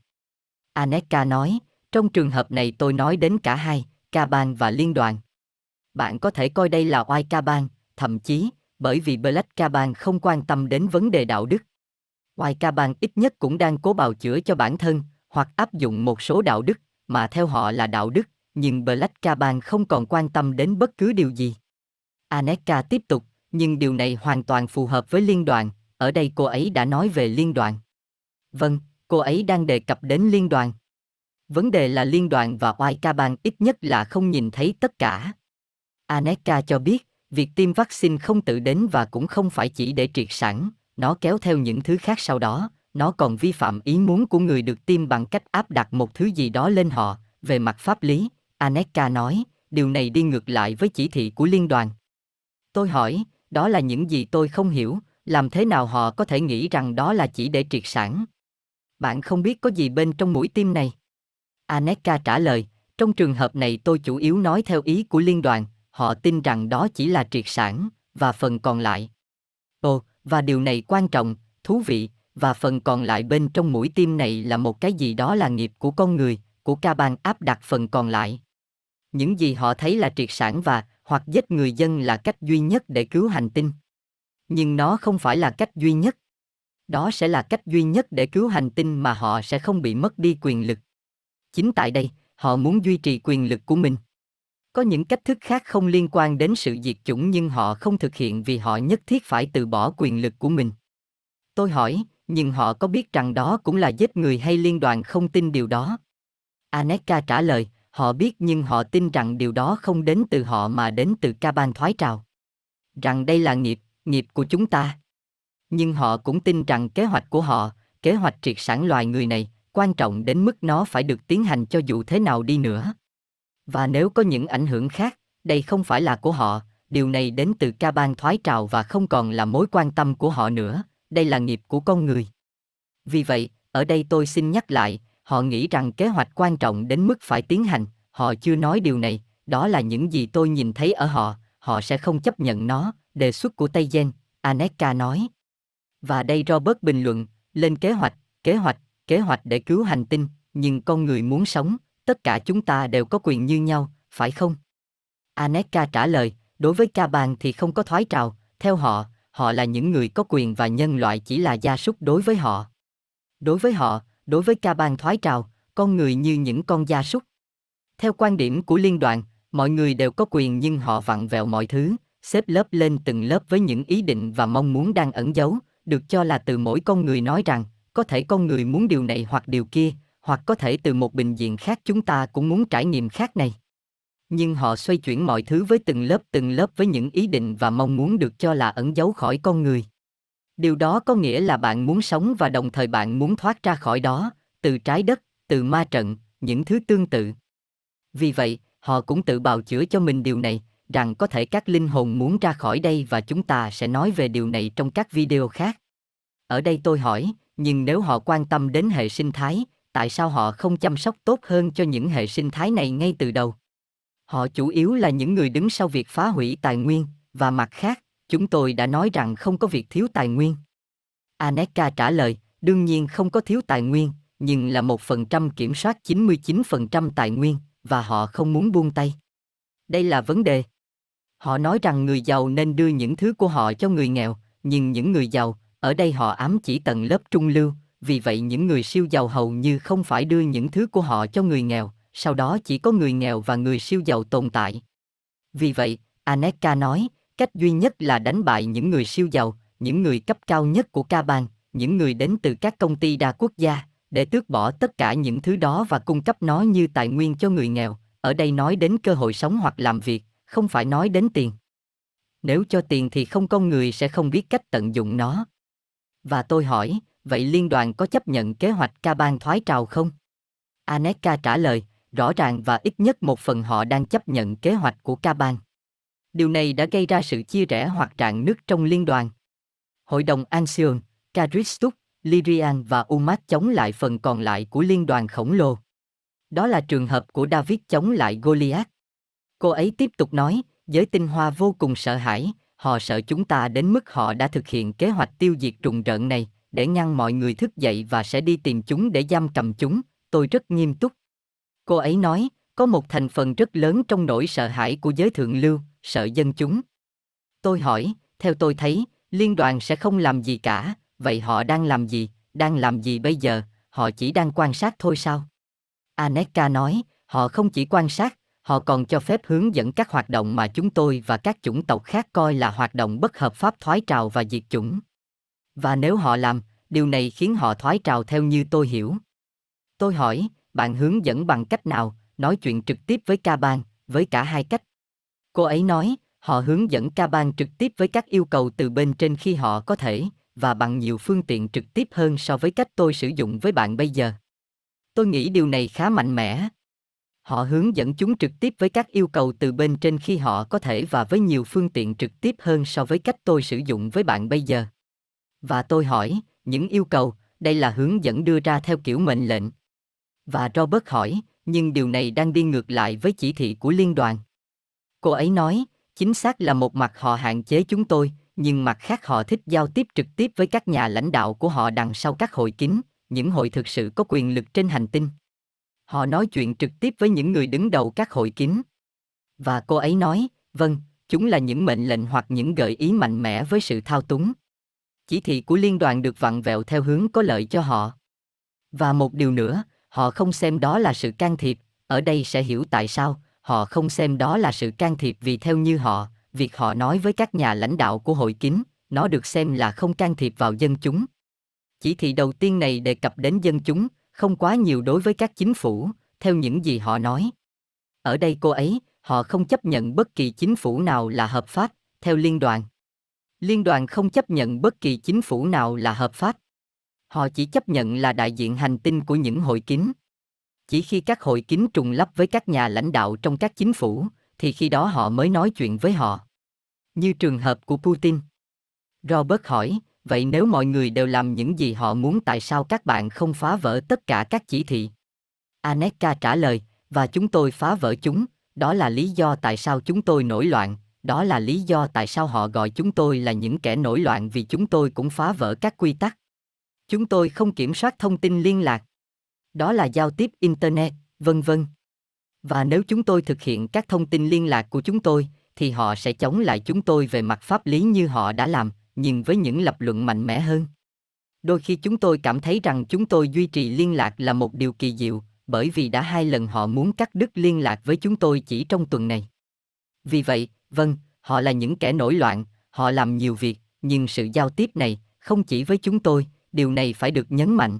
Aneka nói, trong trường hợp này tôi nói đến cả hai, ca bang và liên đoàn. Bạn có thể coi đây là oai ca bang, thậm chí, bởi vì Black ca bang không quan tâm đến vấn đề đạo đức. Oai ca bang ít nhất cũng đang cố bào chữa cho bản thân, hoặc áp dụng một số đạo đức, mà theo họ là đạo đức, nhưng Black Caban không còn quan tâm đến bất cứ điều gì. Aneka tiếp tục, nhưng điều này hoàn toàn phù hợp với liên đoàn, ở đây cô ấy đã nói về liên đoàn. Vâng, cô ấy đang đề cập đến liên đoàn. Vấn đề là liên đoàn và oai ca bang ít nhất là không nhìn thấy tất cả. Aneka cho biết, việc tiêm vaccine không tự đến và cũng không phải chỉ để triệt sản, nó kéo theo những thứ khác sau đó, nó còn vi phạm ý muốn của người được tiêm bằng cách áp đặt một thứ gì đó lên họ, về mặt pháp lý, Aneka nói, điều này đi ngược lại với chỉ thị của liên đoàn. Tôi hỏi, đó là những gì tôi không hiểu, làm thế nào họ có thể nghĩ rằng đó là chỉ để triệt sản? Bạn không biết có gì bên trong mũi tim này. Aneka trả lời, trong trường hợp này tôi chủ yếu nói theo ý của liên đoàn, họ tin rằng đó chỉ là triệt sản, và phần còn lại. Ồ, và điều này quan trọng, thú vị, và phần còn lại bên trong mũi tim này là một cái gì đó là nghiệp của con người, của ca bang áp đặt phần còn lại. Những gì họ thấy là triệt sản và hoặc giết người dân là cách duy nhất để cứu hành tinh. Nhưng nó không phải là cách duy nhất. Đó sẽ là cách duy nhất để cứu hành tinh mà họ sẽ không bị mất đi quyền lực. Chính tại đây, họ muốn duy trì quyền lực của mình. Có những cách thức khác không liên quan đến sự diệt chủng nhưng họ không thực hiện vì họ nhất thiết phải từ bỏ quyền lực của mình. Tôi hỏi, nhưng họ có biết rằng đó cũng là giết người hay liên đoàn không tin điều đó? Aneka trả lời, họ biết nhưng họ tin rằng điều đó không đến từ họ mà đến từ ca ban thoái trào. Rằng đây là nghiệp, nghiệp của chúng ta. Nhưng họ cũng tin rằng kế hoạch của họ, kế hoạch triệt sản loài người này, quan trọng đến mức nó phải được tiến hành cho dù thế nào đi nữa. Và nếu có những ảnh hưởng khác, đây không phải là của họ, điều này đến từ ca ban thoái trào và không còn là mối quan tâm của họ nữa, đây là nghiệp của con người. Vì vậy, ở đây tôi xin nhắc lại, họ nghĩ rằng kế hoạch quan trọng đến mức phải tiến hành, họ chưa nói điều này, đó là những gì tôi nhìn thấy ở họ, họ sẽ không chấp nhận nó, đề xuất của Tây Gen, Aneka nói. Và đây Robert bình luận, lên kế hoạch, kế hoạch, kế hoạch để cứu hành tinh, nhưng con người muốn sống, tất cả chúng ta đều có quyền như nhau, phải không? Aneka trả lời, đối với ca bàn thì không có thoái trào, theo họ, họ là những người có quyền và nhân loại chỉ là gia súc đối với họ. Đối với họ, đối với ca ban thoái trào, con người như những con gia súc. Theo quan điểm của liên đoàn, mọi người đều có quyền nhưng họ vặn vẹo mọi thứ, xếp lớp lên từng lớp với những ý định và mong muốn đang ẩn giấu, được cho là từ mỗi con người nói rằng, có thể con người muốn điều này hoặc điều kia, hoặc có thể từ một bình diện khác chúng ta cũng muốn trải nghiệm khác này. Nhưng họ xoay chuyển mọi thứ với từng lớp từng lớp với những ý định và mong muốn được cho là ẩn giấu khỏi con người. Điều đó có nghĩa là bạn muốn sống và đồng thời bạn muốn thoát ra khỏi đó, từ trái đất, từ ma trận, những thứ tương tự. Vì vậy, họ cũng tự bào chữa cho mình điều này, rằng có thể các linh hồn muốn ra khỏi đây và chúng ta sẽ nói về điều này trong các video khác. Ở đây tôi hỏi, nhưng nếu họ quan tâm đến hệ sinh thái, tại sao họ không chăm sóc tốt hơn cho những hệ sinh thái này ngay từ đầu? Họ chủ yếu là những người đứng sau việc phá hủy tài nguyên, và mặt khác, chúng tôi đã nói rằng không có việc thiếu tài nguyên. Aneka trả lời, đương nhiên không có thiếu tài nguyên, nhưng là một phần trăm kiểm soát 99% tài nguyên, và họ không muốn buông tay. Đây là vấn đề. Họ nói rằng người giàu nên đưa những thứ của họ cho người nghèo, nhưng những người giàu, ở đây họ ám chỉ tầng lớp trung lưu, vì vậy những người siêu giàu hầu như không phải đưa những thứ của họ cho người nghèo, sau đó chỉ có người nghèo và người siêu giàu tồn tại. Vì vậy, Aneka nói, cách duy nhất là đánh bại những người siêu giàu, những người cấp cao nhất của ca bang, những người đến từ các công ty đa quốc gia, để tước bỏ tất cả những thứ đó và cung cấp nó như tài nguyên cho người nghèo, ở đây nói đến cơ hội sống hoặc làm việc, không phải nói đến tiền. Nếu cho tiền thì không con người sẽ không biết cách tận dụng nó. Và tôi hỏi, vậy liên đoàn có chấp nhận kế hoạch ca bang thoái trào không? Aneka trả lời, rõ ràng và ít nhất một phần họ đang chấp nhận kế hoạch của ca bang. Điều này đã gây ra sự chia rẽ hoặc rạn nứt trong liên đoàn. Hội đồng Ancion, Karistuk, Lyrian và Umat chống lại phần còn lại của liên đoàn khổng lồ. Đó là trường hợp của David chống lại Goliath. Cô ấy tiếp tục nói, giới tinh hoa vô cùng sợ hãi, họ sợ chúng ta đến mức họ đã thực hiện kế hoạch tiêu diệt trùng rợn này, để ngăn mọi người thức dậy và sẽ đi tìm chúng để giam cầm chúng, tôi rất nghiêm túc. Cô ấy nói, có một thành phần rất lớn trong nỗi sợ hãi của giới thượng lưu, sợ dân chúng. Tôi hỏi, theo tôi thấy, liên đoàn sẽ không làm gì cả, vậy họ đang làm gì, đang làm gì bây giờ, họ chỉ đang quan sát thôi sao? Aneka nói, họ không chỉ quan sát, họ còn cho phép hướng dẫn các hoạt động mà chúng tôi và các chủng tộc khác coi là hoạt động bất hợp pháp thoái trào và diệt chủng. Và nếu họ làm, điều này khiến họ thoái trào theo như tôi hiểu. Tôi hỏi, bạn hướng dẫn bằng cách nào, nói chuyện trực tiếp với ca ban, với cả hai cách. Cô ấy nói, họ hướng dẫn ca ban trực tiếp với các yêu cầu từ bên trên khi họ có thể, và bằng nhiều phương tiện trực tiếp hơn so với cách tôi sử dụng với bạn bây giờ. Tôi nghĩ điều này khá mạnh mẽ. Họ hướng dẫn chúng trực tiếp với các yêu cầu từ bên trên khi họ có thể và với nhiều phương tiện trực tiếp hơn so với cách tôi sử dụng với bạn bây giờ. Và tôi hỏi, những yêu cầu, đây là hướng dẫn đưa ra theo kiểu mệnh lệnh. Và Robert hỏi, nhưng điều này đang đi ngược lại với chỉ thị của liên đoàn. Cô ấy nói, chính xác là một mặt họ hạn chế chúng tôi, nhưng mặt khác họ thích giao tiếp trực tiếp với các nhà lãnh đạo của họ đằng sau các hội kín, những hội thực sự có quyền lực trên hành tinh. Họ nói chuyện trực tiếp với những người đứng đầu các hội kín. Và cô ấy nói, vâng, chúng là những mệnh lệnh hoặc những gợi ý mạnh mẽ với sự thao túng. Chỉ thị của liên đoàn được vặn vẹo theo hướng có lợi cho họ. Và một điều nữa, họ không xem đó là sự can thiệp, ở đây sẽ hiểu tại sao, họ không xem đó là sự can thiệp vì theo như họ, việc họ nói với các nhà lãnh đạo của hội kín, nó được xem là không can thiệp vào dân chúng. Chỉ thị đầu tiên này đề cập đến dân chúng, không quá nhiều đối với các chính phủ, theo những gì họ nói. Ở đây cô ấy, họ không chấp nhận bất kỳ chính phủ nào là hợp pháp, theo liên đoàn. Liên đoàn không chấp nhận bất kỳ chính phủ nào là hợp pháp. Họ chỉ chấp nhận là đại diện hành tinh của những hội kín. Chỉ khi các hội kín trùng lắp với các nhà lãnh đạo trong các chính phủ, thì khi đó họ mới nói chuyện với họ. Như trường hợp của Putin. Robert hỏi, vậy nếu mọi người đều làm những gì họ muốn tại sao các bạn không phá vỡ tất cả các chỉ thị? Aneka trả lời, và chúng tôi phá vỡ chúng, đó là lý do tại sao chúng tôi nổi loạn, đó là lý do tại sao họ gọi chúng tôi là những kẻ nổi loạn vì chúng tôi cũng phá vỡ các quy tắc. Chúng tôi không kiểm soát thông tin liên lạc. Đó là giao tiếp internet, vân vân. Và nếu chúng tôi thực hiện các thông tin liên lạc của chúng tôi, thì họ sẽ chống lại chúng tôi về mặt pháp lý như họ đã làm, nhưng với những lập luận mạnh mẽ hơn. Đôi khi chúng tôi cảm thấy rằng chúng tôi duy trì liên lạc là một điều kỳ diệu, bởi vì đã hai lần họ muốn cắt đứt liên lạc với chúng tôi chỉ trong tuần này. Vì vậy, vâng, họ là những kẻ nổi loạn, họ làm nhiều việc, nhưng sự giao tiếp này, không chỉ với chúng tôi, điều này phải được nhấn mạnh.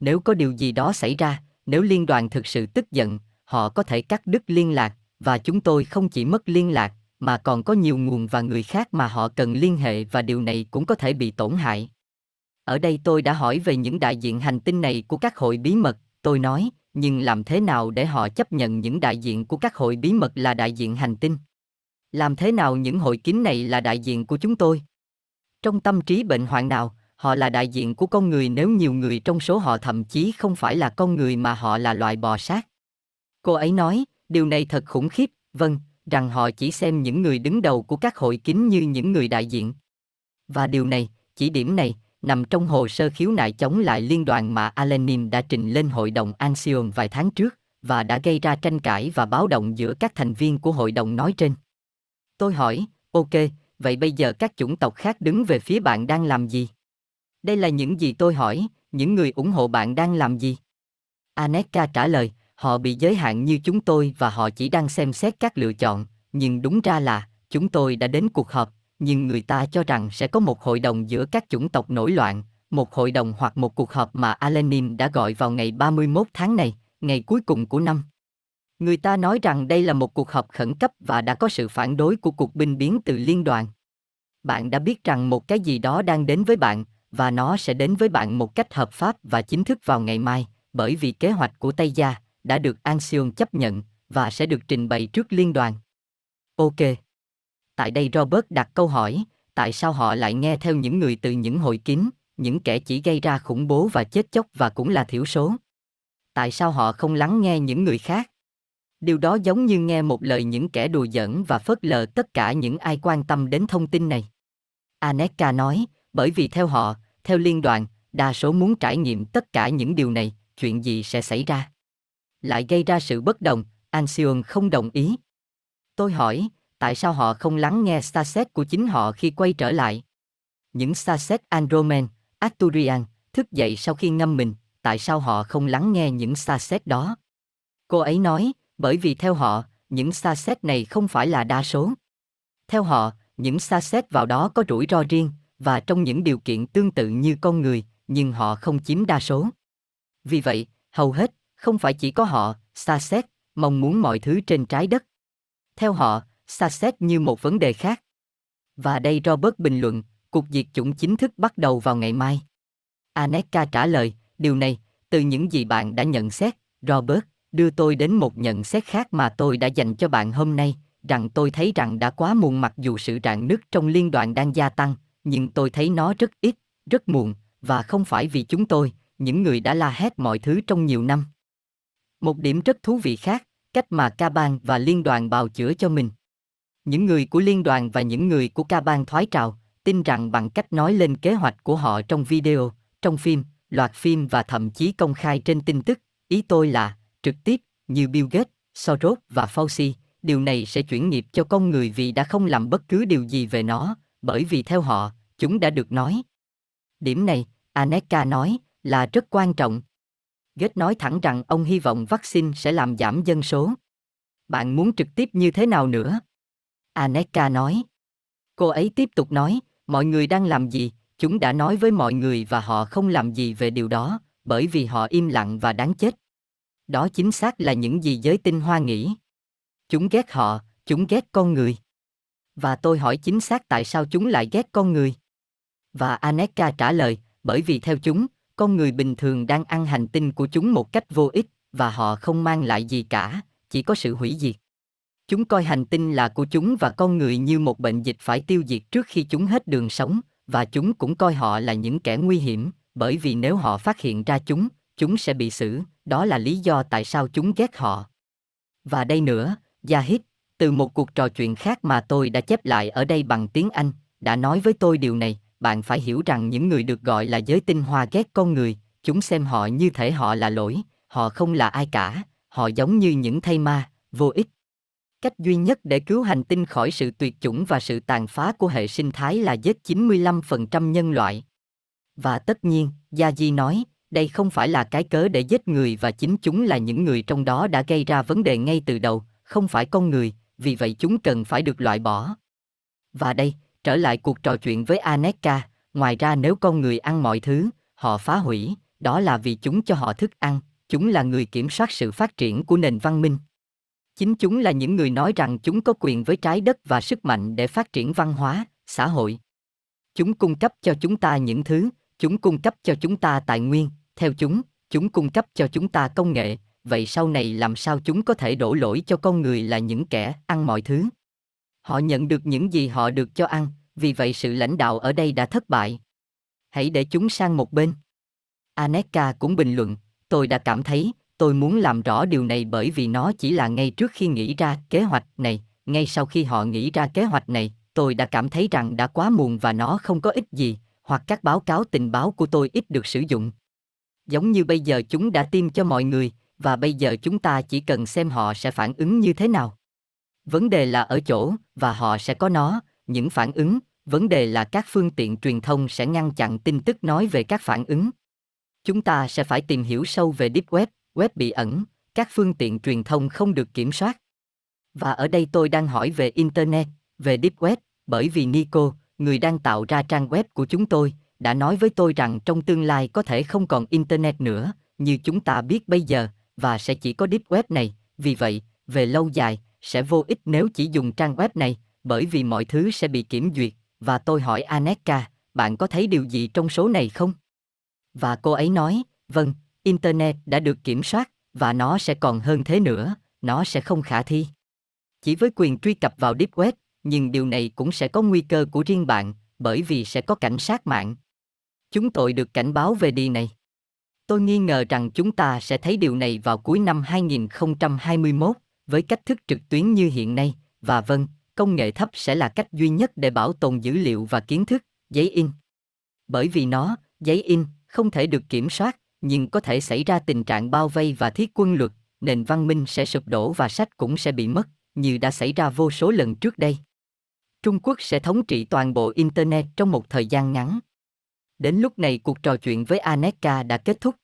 Nếu có điều gì đó xảy ra, nếu liên đoàn thực sự tức giận, họ có thể cắt đứt liên lạc, và chúng tôi không chỉ mất liên lạc, mà còn có nhiều nguồn và người khác mà họ cần liên hệ và điều này cũng có thể bị tổn hại. Ở đây tôi đã hỏi về những đại diện hành tinh này của các hội bí mật, tôi nói, nhưng làm thế nào để họ chấp nhận những đại diện của các hội bí mật là đại diện hành tinh? Làm thế nào những hội kín này là đại diện của chúng tôi? Trong tâm trí bệnh hoạn nào, họ là đại diện của con người nếu nhiều người trong số họ thậm chí không phải là con người mà họ là loài bò sát. Cô ấy nói, điều này thật khủng khiếp, vâng, rằng họ chỉ xem những người đứng đầu của các hội kín như những người đại diện. Và điều này, chỉ điểm này, nằm trong hồ sơ khiếu nại chống lại liên đoàn mà Alenin đã trình lên hội đồng Anxion vài tháng trước, và đã gây ra tranh cãi và báo động giữa các thành viên của hội đồng nói trên. Tôi hỏi, ok, vậy bây giờ các chủng tộc khác đứng về phía bạn đang làm gì? Đây là những gì tôi hỏi, những người ủng hộ bạn đang làm gì? Aneka trả lời, họ bị giới hạn như chúng tôi và họ chỉ đang xem xét các lựa chọn, nhưng đúng ra là, chúng tôi đã đến cuộc họp, nhưng người ta cho rằng sẽ có một hội đồng giữa các chủng tộc nổi loạn, một hội đồng hoặc một cuộc họp mà Alenin đã gọi vào ngày 31 tháng này, ngày cuối cùng của năm. Người ta nói rằng đây là một cuộc họp khẩn cấp và đã có sự phản đối của cuộc binh biến từ liên đoàn. Bạn đã biết rằng một cái gì đó đang đến với bạn, và nó sẽ đến với bạn một cách hợp pháp và chính thức vào ngày mai, bởi vì kế hoạch của Tây Gia đã được Anxion chấp nhận và sẽ được trình bày trước liên đoàn. Ok. Tại đây Robert đặt câu hỏi, tại sao họ lại nghe theo những người từ những hội kín, những kẻ chỉ gây ra khủng bố và chết chóc và cũng là thiểu số? Tại sao họ không lắng nghe những người khác? Điều đó giống như nghe một lời những kẻ đùa giỡn và phớt lờ tất cả những ai quan tâm đến thông tin này. Aneka nói, bởi vì theo họ, theo liên đoàn, đa số muốn trải nghiệm tất cả những điều này, chuyện gì sẽ xảy ra? Lại gây ra sự bất đồng, Ancion không đồng ý. Tôi hỏi, tại sao họ không lắng nghe Starset của chính họ khi quay trở lại? Những Starset Andromen, Arturian, thức dậy sau khi ngâm mình, tại sao họ không lắng nghe những Starset đó? Cô ấy nói, bởi vì theo họ, những Starset này không phải là đa số. Theo họ, những Starset vào đó có rủi ro riêng, và trong những điều kiện tương tự như con người, nhưng họ không chiếm đa số. Vì vậy, hầu hết, không phải chỉ có họ, Starset, mong muốn mọi thứ trên trái đất. Theo họ, Starset như một vấn đề khác. Và đây Robert bình luận, cuộc diệt chủng chính thức bắt đầu vào ngày mai. Aneka trả lời, điều này, từ những gì bạn đã nhận xét, Robert, đưa tôi đến một nhận xét khác mà tôi đã dành cho bạn hôm nay, rằng tôi thấy rằng đã quá muộn mặc dù sự rạn nứt trong liên đoàn đang gia tăng, nhưng tôi thấy nó rất ít, rất muộn, và không phải vì chúng tôi, những người đã la hét mọi thứ trong nhiều năm. Một điểm rất thú vị khác, cách mà ca bang và liên đoàn bào chữa cho mình. Những người của liên đoàn và những người của ca bang thoái trào, tin rằng bằng cách nói lên kế hoạch của họ trong video, trong phim, loạt phim và thậm chí công khai trên tin tức, ý tôi là, trực tiếp, như Bill Gates, Soros và Fauci, điều này sẽ chuyển nghiệp cho con người vì đã không làm bất cứ điều gì về nó, bởi vì theo họ, chúng đã được nói. Điểm này, Aneka nói, là rất quan trọng. Gates nói thẳng rằng ông hy vọng vaccine sẽ làm giảm dân số. Bạn muốn trực tiếp như thế nào nữa? Aneka nói. Cô ấy tiếp tục nói, mọi người đang làm gì, chúng đã nói với mọi người và họ không làm gì về điều đó, bởi vì họ im lặng và đáng chết. Đó chính xác là những gì giới tinh hoa nghĩ. Chúng ghét họ, chúng ghét con người. Và tôi hỏi chính xác tại sao chúng lại ghét con người. Và Aneka trả lời, bởi vì theo chúng, con người bình thường đang ăn hành tinh của chúng một cách vô ích, và họ không mang lại gì cả, chỉ có sự hủy diệt. Chúng coi hành tinh là của chúng và con người như một bệnh dịch phải tiêu diệt trước khi chúng hết đường sống, và chúng cũng coi họ là những kẻ nguy hiểm, bởi vì nếu họ phát hiện ra chúng, chúng sẽ bị xử, đó là lý do tại sao chúng ghét họ. Và đây nữa, Yahid, từ một cuộc trò chuyện khác mà tôi đã chép lại ở đây bằng tiếng Anh, đã nói với tôi điều này, bạn phải hiểu rằng những người được gọi là giới tinh hoa ghét con người, chúng xem họ như thể họ là lỗi, họ không là ai cả, họ giống như những thây ma, vô ích. Cách duy nhất để cứu hành tinh khỏi sự tuyệt chủng và sự tàn phá của hệ sinh thái là giết 95% nhân loại. Và tất nhiên, Gia Di nói, đây không phải là cái cớ để giết người và chính chúng là những người trong đó đã gây ra vấn đề ngay từ đầu, không phải con người, vì vậy chúng cần phải được loại bỏ. Và đây, trở lại cuộc trò chuyện với Aneka, ngoài ra nếu con người ăn mọi thứ, họ phá hủy, đó là vì chúng cho họ thức ăn, chúng là người kiểm soát sự phát triển của nền văn minh. Chính chúng là những người nói rằng chúng có quyền với trái đất và sức mạnh để phát triển văn hóa, xã hội. Chúng cung cấp cho chúng ta những thứ, chúng cung cấp cho chúng ta tài nguyên, theo chúng, chúng cung cấp cho chúng ta công nghệ, vậy sau này làm sao chúng có thể đổ lỗi cho con người là những kẻ ăn mọi thứ? Họ nhận được những gì họ được cho ăn, vì vậy sự lãnh đạo ở đây đã thất bại. Hãy để chúng sang một bên. Aneka cũng bình luận, tôi đã cảm thấy, tôi muốn làm rõ điều này bởi vì nó chỉ là ngay trước khi nghĩ ra kế hoạch này, ngay sau khi họ nghĩ ra kế hoạch này, tôi đã cảm thấy rằng đã quá muộn và nó không có ích gì, hoặc các báo cáo tình báo của tôi ít được sử dụng. Giống như bây giờ chúng đã tiêm cho mọi người, và bây giờ chúng ta chỉ cần xem họ sẽ phản ứng như thế nào. Vấn đề là ở chỗ, và họ sẽ có nó, những phản ứng, vấn đề là các phương tiện truyền thông sẽ ngăn chặn tin tức nói về các phản ứng. Chúng ta sẽ phải tìm hiểu sâu về Deep Web, web bị ẩn, các phương tiện truyền thông không được kiểm soát. Và ở đây tôi đang hỏi về Internet, về Deep Web, bởi vì Nico, người đang tạo ra trang web của chúng tôi, đã nói với tôi rằng trong tương lai có thể không còn Internet nữa, như chúng ta biết bây giờ, và sẽ chỉ có Deep Web này, vì vậy, về lâu dài, sẽ vô ích nếu chỉ dùng trang web này, bởi vì mọi thứ sẽ bị kiểm duyệt, và tôi hỏi Aneka, bạn có thấy điều gì trong số này không? Và cô ấy nói, vâng, Internet đã được kiểm soát, và nó sẽ còn hơn thế nữa, nó sẽ không khả thi. Chỉ với quyền truy cập vào Deep Web, nhưng điều này cũng sẽ có nguy cơ của riêng bạn, bởi vì sẽ có cảnh sát mạng. Chúng tôi được cảnh báo về điều này. Tôi nghi ngờ rằng chúng ta sẽ thấy điều này vào cuối năm 2021, với cách thức trực tuyến như hiện nay, và vâng, công nghệ thấp sẽ là cách duy nhất để bảo tồn dữ liệu và kiến thức, giấy in. Bởi vì nó, giấy in, không thể được kiểm soát, nhưng có thể xảy ra tình trạng bao vây và thiết quân luật, nền văn minh sẽ sụp đổ và sách cũng sẽ bị mất, như đã xảy ra vô số lần trước đây. Trung Quốc sẽ thống trị toàn bộ Internet trong một thời gian ngắn. Đến lúc này cuộc trò chuyện với Aneka đã kết thúc.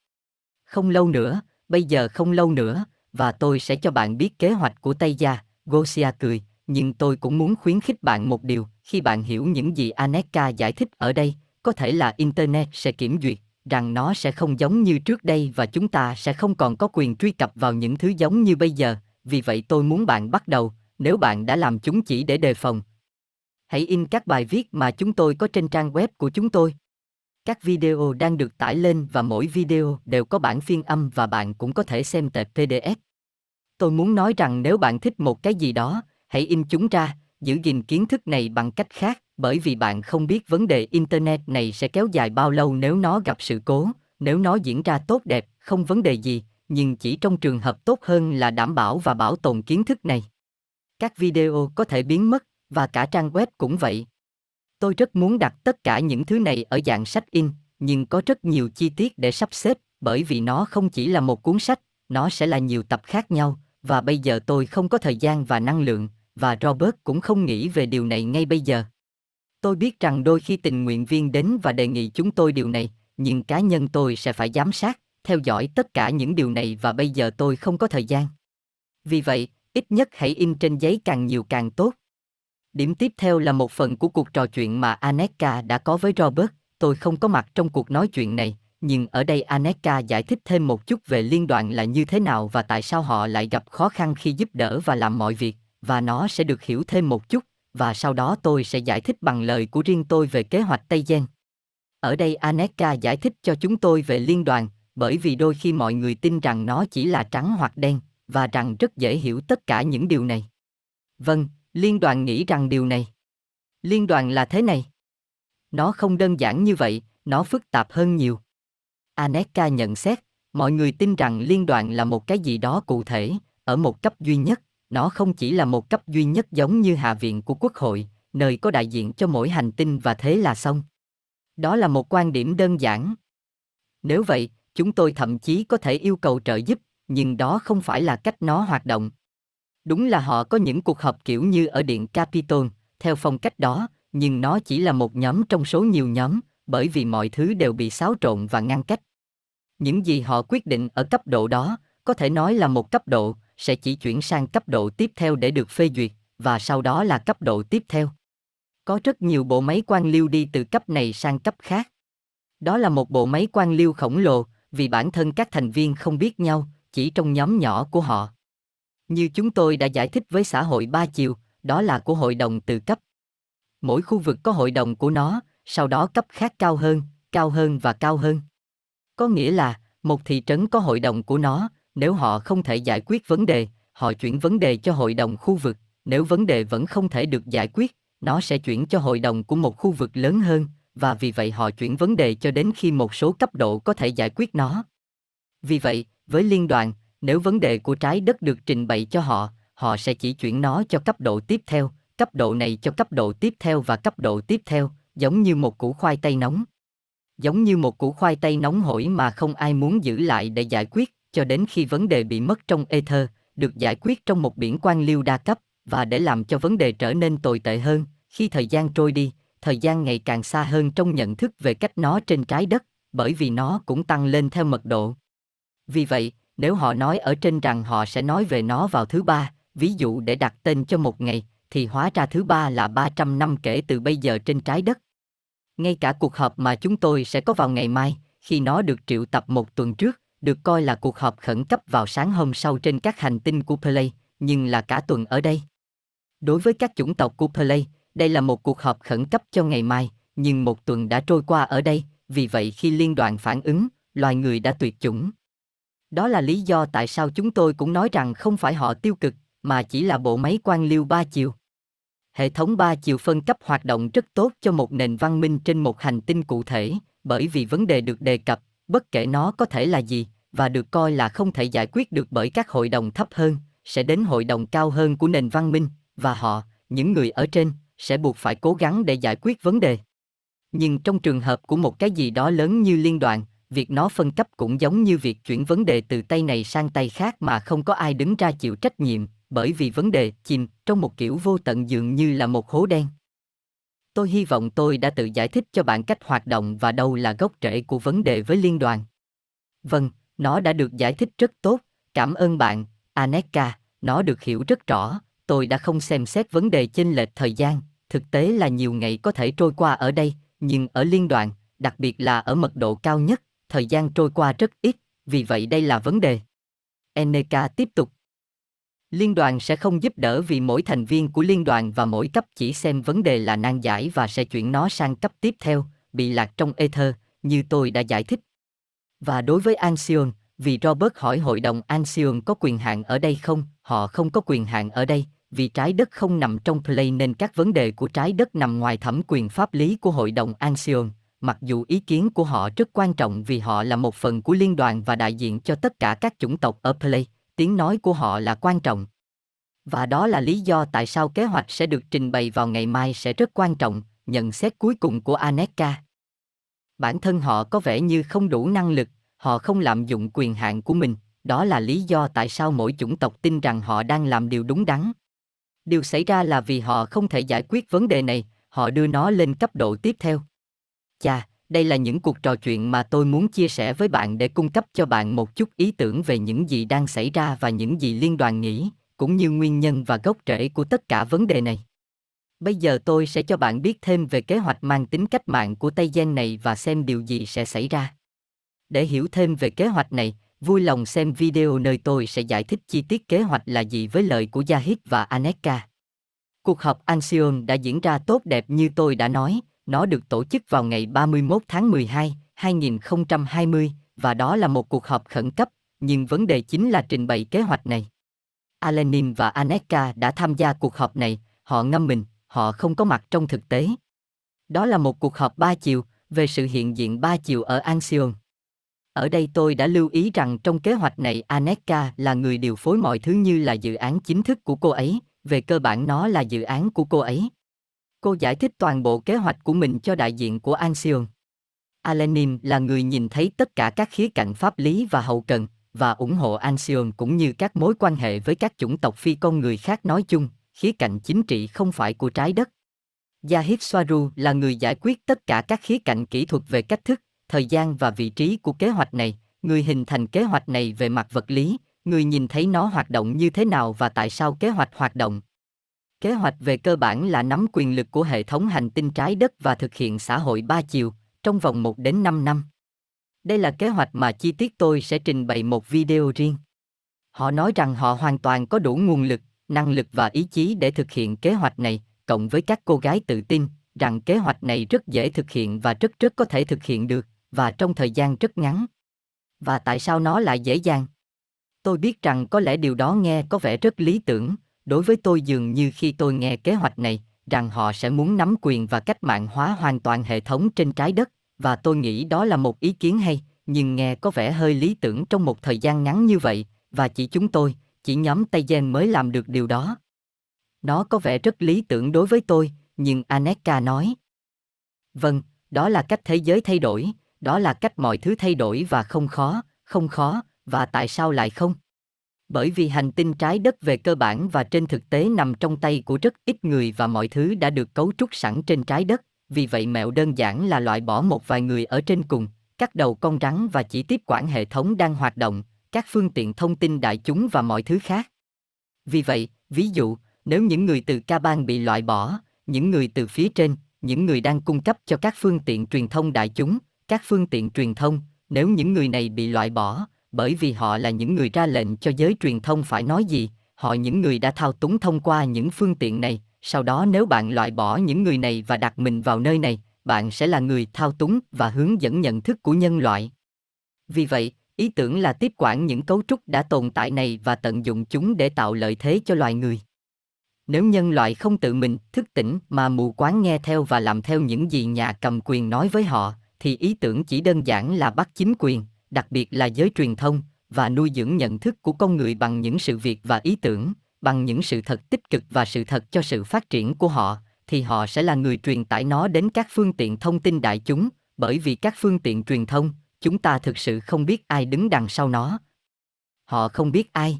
Không lâu nữa, bây giờ không lâu nữa, và tôi sẽ cho bạn biết kế hoạch của Tây Gia, Gosia cười, nhưng tôi cũng muốn khuyến khích bạn một điều, khi bạn hiểu những gì Aneka giải thích ở đây, có thể là Internet sẽ kiểm duyệt, rằng nó sẽ không giống như trước đây và chúng ta sẽ không còn có quyền truy cập vào những thứ giống như bây giờ, vì vậy tôi muốn bạn bắt đầu, nếu bạn đã làm chúng chỉ để đề phòng. Hãy in các bài viết mà chúng tôi có trên trang web của chúng tôi. Các video đang được tải lên và mỗi video đều có bản phiên âm và bạn cũng có thể xem tệp PDF. Tôi muốn nói rằng nếu bạn thích một cái gì đó, hãy in chúng ra, giữ gìn kiến thức này bằng cách khác, bởi vì bạn không biết vấn đề internet này sẽ kéo dài bao lâu nếu nó gặp sự cố, nếu nó diễn ra tốt đẹp, không vấn đề gì, nhưng chỉ trong trường hợp tốt hơn là đảm bảo và bảo tồn kiến thức này. Các video có thể biến mất và cả trang web cũng vậy. Tôi rất muốn đặt tất cả những thứ này ở dạng sách in, nhưng có rất nhiều chi tiết để sắp xếp, bởi vì nó không chỉ là một cuốn sách, nó sẽ là nhiều tập khác nhau, và bây giờ tôi không có thời gian và năng lượng, và Robert cũng không nghĩ về điều này ngay bây giờ. Tôi biết rằng đôi khi tình nguyện viên đến và đề nghị chúng tôi điều này, nhưng cá nhân tôi sẽ phải giám sát, theo dõi tất cả những điều này và bây giờ tôi không có thời gian. Vì vậy, ít nhất hãy in trên giấy càng nhiều càng tốt. Điểm tiếp theo là một phần của cuộc trò chuyện mà Aneka đã có với Robert, tôi không có mặt trong cuộc nói chuyện này, nhưng ở đây Aneka giải thích thêm một chút về liên đoạn là như thế nào và tại sao họ lại gặp khó khăn khi giúp đỡ và làm mọi việc, và nó sẽ được hiểu thêm một chút, và sau đó tôi sẽ giải thích bằng lời của riêng tôi về kế hoạch Tây Gen. Ở đây Aneka giải thích cho chúng tôi về liên đoàn, bởi vì đôi khi mọi người tin rằng nó chỉ là trắng hoặc đen, và rằng rất dễ hiểu tất cả những điều này. Vâng, liên đoàn nghĩ rằng điều này. Liên đoàn là thế này. Nó không đơn giản như vậy, nó phức tạp hơn nhiều. Aneka nhận xét, mọi người tin rằng liên đoàn là một cái gì đó cụ thể, ở một cấp duy nhất, nó không chỉ là một cấp duy nhất giống như Hạ viện của Quốc hội, nơi có đại diện cho mỗi hành tinh và thế là xong. Đó là một quan điểm đơn giản. Nếu vậy, chúng tôi thậm chí có thể yêu cầu trợ giúp, nhưng đó không phải là cách nó hoạt động. Đúng là họ có những cuộc họp kiểu như ở Điện Capitol, theo phong cách đó, nhưng nó chỉ là một nhóm trong số nhiều nhóm, bởi vì mọi thứ đều bị xáo trộn và ngăn cách. Những gì họ quyết định ở cấp độ đó, có thể nói là một cấp độ, sẽ chỉ chuyển sang cấp độ tiếp theo để được phê duyệt, và sau đó là cấp độ tiếp theo. Có rất nhiều bộ máy quan liêu đi từ cấp này sang cấp khác. Đó là một bộ máy quan liêu khổng lồ, vì bản thân các thành viên không biết nhau, chỉ trong nhóm nhỏ của họ. Như chúng tôi đã giải thích với xã hội ba chiều, đó là của hội đồng từ cấp. Mỗi khu vực có hội đồng của nó, sau đó cấp khác cao hơn, cao hơn và cao hơn. Có nghĩa là, một thị trấn có hội đồng của nó, nếu họ không thể giải quyết vấn đề, họ chuyển vấn đề cho hội đồng khu vực, nếu vấn đề vẫn không thể được giải quyết, nó sẽ chuyển cho hội đồng của một khu vực lớn hơn, và vì vậy họ chuyển vấn đề cho đến khi một số cấp độ có thể giải quyết nó. Vì vậy, với liên đoàn, nếu vấn đề của trái đất được trình bày cho họ, họ sẽ chỉ chuyển nó cho cấp độ tiếp theo, cấp độ này cho cấp độ tiếp theo và cấp độ tiếp theo, giống như một củ khoai tây nóng. Giống như một củ khoai tây nóng hổi mà không ai muốn giữ lại để giải quyết, cho đến khi vấn đề bị mất trong ether, được giải quyết trong một biển quan liêu đa cấp, và để làm cho vấn đề trở nên tồi tệ hơn, khi thời gian trôi đi, thời gian ngày càng xa hơn trong nhận thức về cách nó trên trái đất, bởi vì nó cũng tăng lên theo mật độ. Vì vậy, nếu họ nói ở trên rằng họ sẽ nói về nó vào thứ ba, ví dụ để đặt tên cho một ngày, thì hóa ra thứ ba là 300 năm kể từ bây giờ trên trái đất. Ngay cả cuộc họp mà chúng tôi sẽ có vào ngày mai, khi nó được triệu tập một tuần trước, được coi là cuộc họp khẩn cấp vào sáng hôm sau trên các hành tinh của Play, nhưng là cả tuần ở đây. Đối với các chủng tộc của Play, đây là một cuộc họp khẩn cấp cho ngày mai, nhưng một tuần đã trôi qua ở đây, vì vậy khi liên đoàn phản ứng, loài người đã tuyệt chủng. Đó là lý do tại sao chúng tôi cũng nói rằng không phải họ tiêu cực, mà chỉ là bộ máy quan liêu ba chiều. Hệ thống ba chiều phân cấp hoạt động rất tốt cho một nền văn minh trên một hành tinh cụ thể, bởi vì vấn đề được đề cập, bất kể nó có thể là gì, và được coi là không thể giải quyết được bởi các hội đồng thấp hơn, sẽ đến hội đồng cao hơn của nền văn minh, và họ, những người ở trên, sẽ buộc phải cố gắng để giải quyết vấn đề. Nhưng trong trường hợp của một cái gì đó lớn như liên đoàn, việc nó phân cấp cũng giống như việc chuyển vấn đề từ tay này sang tay khác mà không có ai đứng ra chịu trách nhiệm, bởi vì vấn đề chìm trong một kiểu vô tận dường như là một hố đen. Tôi hy vọng tôi đã tự giải thích cho bạn cách hoạt động và đâu là gốc rễ của vấn đề với liên đoàn. Vâng, nó đã được giải thích rất tốt, cảm ơn bạn, Aneka, nó được hiểu rất rõ, tôi đã không xem xét vấn đề chênh lệch thời gian, thực tế là nhiều ngày có thể trôi qua ở đây, nhưng ở liên đoàn, đặc biệt là ở mật độ cao nhất, thời gian trôi qua rất ít, vì vậy đây là vấn đề. Eneka tiếp tục. Liên đoàn sẽ không giúp đỡ vì mỗi thành viên của liên đoàn và mỗi cấp chỉ xem vấn đề là nan giải và sẽ chuyển nó sang cấp tiếp theo, bị lạc trong ether, như tôi đã giải thích. Và đối với Anxion, vì Robert hỏi hội đồng Anxion có quyền hạn ở đây không, họ không có quyền hạn ở đây, vì trái đất không nằm trong play nên các vấn đề của trái đất nằm ngoài thẩm quyền pháp lý của hội đồng Anxion mặc dù ý kiến của họ rất quan trọng vì họ là một phần của liên đoàn và đại diện cho tất cả các chủng tộc ở Play, tiếng nói của họ là quan trọng. Và đó là lý do tại sao kế hoạch sẽ được trình bày vào ngày mai sẽ rất quan trọng, nhận xét cuối cùng của Aneka. Bản thân họ có vẻ như không đủ năng lực, họ không lạm dụng quyền hạn của mình, đó là lý do tại sao mỗi chủng tộc tin rằng họ đang làm điều đúng đắn. Điều xảy ra là vì họ không thể giải quyết vấn đề này, họ đưa nó lên cấp độ tiếp theo. Chà, đây là những cuộc trò chuyện mà tôi muốn chia sẻ với bạn để cung cấp cho bạn một chút ý tưởng về những gì đang xảy ra và những gì liên đoàn nghĩ, cũng như nguyên nhân và gốc rễ của tất cả vấn đề này. Bây giờ tôi sẽ cho bạn biết thêm về kế hoạch mang tính cách mạng của Tây Gen này và xem điều gì sẽ xảy ra. Để hiểu thêm về kế hoạch này, vui lòng xem video nơi tôi sẽ giải thích chi tiết kế hoạch là gì với lời của Yahid và Aneka. Cuộc họp Anxion đã diễn ra tốt đẹp như tôi đã nói, nó được tổ chức vào ngày 31 tháng 12, 2020, và đó là một cuộc họp khẩn cấp, nhưng vấn đề chính là trình bày kế hoạch này. Alenin và Aneka đã tham gia cuộc họp này, họ ngâm mình, họ không có mặt trong thực tế. Đó là một cuộc họp ba chiều, về sự hiện diện ba chiều ở Anxion. Ở đây tôi đã lưu ý rằng trong kế hoạch này Aneka là người điều phối mọi thứ như là dự án chính thức của cô ấy, về cơ bản nó là dự án của cô ấy. Cô giải thích toàn bộ kế hoạch của mình cho đại diện của Anxion. Alenim là người nhìn thấy tất cả các khía cạnh pháp lý và hậu cần, và ủng hộ Anxion cũng như các mối quan hệ với các chủng tộc phi con người khác nói chung, khía cạnh chính trị không phải của trái đất. Yahid Swaru là người giải quyết tất cả các khía cạnh kỹ thuật về cách thức, thời gian và vị trí của kế hoạch này, người hình thành kế hoạch này về mặt vật lý, người nhìn thấy nó hoạt động như thế nào và tại sao kế hoạch hoạt động. Kế hoạch về cơ bản là nắm quyền lực của hệ thống hành tinh trái đất và thực hiện xã hội ba chiều, trong vòng 1 đến 5 năm. Đây là kế hoạch mà chi tiết tôi sẽ trình bày một video riêng. Họ nói rằng họ hoàn toàn có đủ nguồn lực, năng lực và ý chí để thực hiện kế hoạch này, cộng với các cô gái tự tin rằng kế hoạch này rất dễ thực hiện và rất rất có thể thực hiện được, và trong thời gian rất ngắn. Và tại sao nó lại dễ dàng? Tôi biết rằng có lẽ điều đó nghe có vẻ rất lý tưởng, đối với tôi dường như khi tôi nghe kế hoạch này, rằng họ sẽ muốn nắm quyền và cách mạng hóa hoàn toàn hệ thống trên trái đất, và tôi nghĩ đó là một ý kiến hay, nhưng nghe có vẻ hơi lý tưởng trong một thời gian ngắn như vậy, và chỉ chúng tôi, chỉ nhóm Tây Gen mới làm được điều đó. Nó có vẻ rất lý tưởng đối với tôi, nhưng Aneka nói. Vâng, đó là cách thế giới thay đổi, đó là cách mọi thứ thay đổi và không khó, không khó, và tại sao lại không? Bởi vì hành tinh trái đất về cơ bản và trên thực tế nằm trong tay của rất ít người và mọi thứ đã được cấu trúc sẵn trên trái đất, vì vậy mẹo đơn giản là loại bỏ một vài người ở trên cùng, cắt đầu con rắn và chỉ tiếp quản hệ thống đang hoạt động, các phương tiện thông tin đại chúng và mọi thứ khác. Vì vậy, ví dụ, nếu những người từ ca bang bị loại bỏ, những người từ phía trên, những người đang cung cấp cho các phương tiện truyền thông đại chúng, các phương tiện truyền thông, nếu những người này bị loại bỏ, bởi vì họ là những người ra lệnh cho giới truyền thông phải nói gì, họ những người đã thao túng thông qua những phương tiện này, sau đó nếu bạn loại bỏ những người này và đặt mình vào nơi này, bạn sẽ là người thao túng và hướng dẫn nhận thức của nhân loại. Vì vậy, ý tưởng là tiếp quản những cấu trúc đã tồn tại này và tận dụng chúng để tạo lợi thế cho loài người. Nếu nhân loại không tự mình thức tỉnh mà mù quáng nghe theo và làm theo những gì nhà cầm quyền nói với họ, thì ý tưởng chỉ đơn giản là bắt chính quyền, đặc biệt là giới truyền thông, và nuôi dưỡng nhận thức của con người bằng những sự việc và ý tưởng, bằng những sự thật tích cực và sự thật cho sự phát triển của họ, thì họ sẽ là người truyền tải nó đến các phương tiện thông tin đại chúng, bởi vì các phương tiện truyền thông, chúng ta thực sự không biết ai đứng đằng sau nó. Họ không biết ai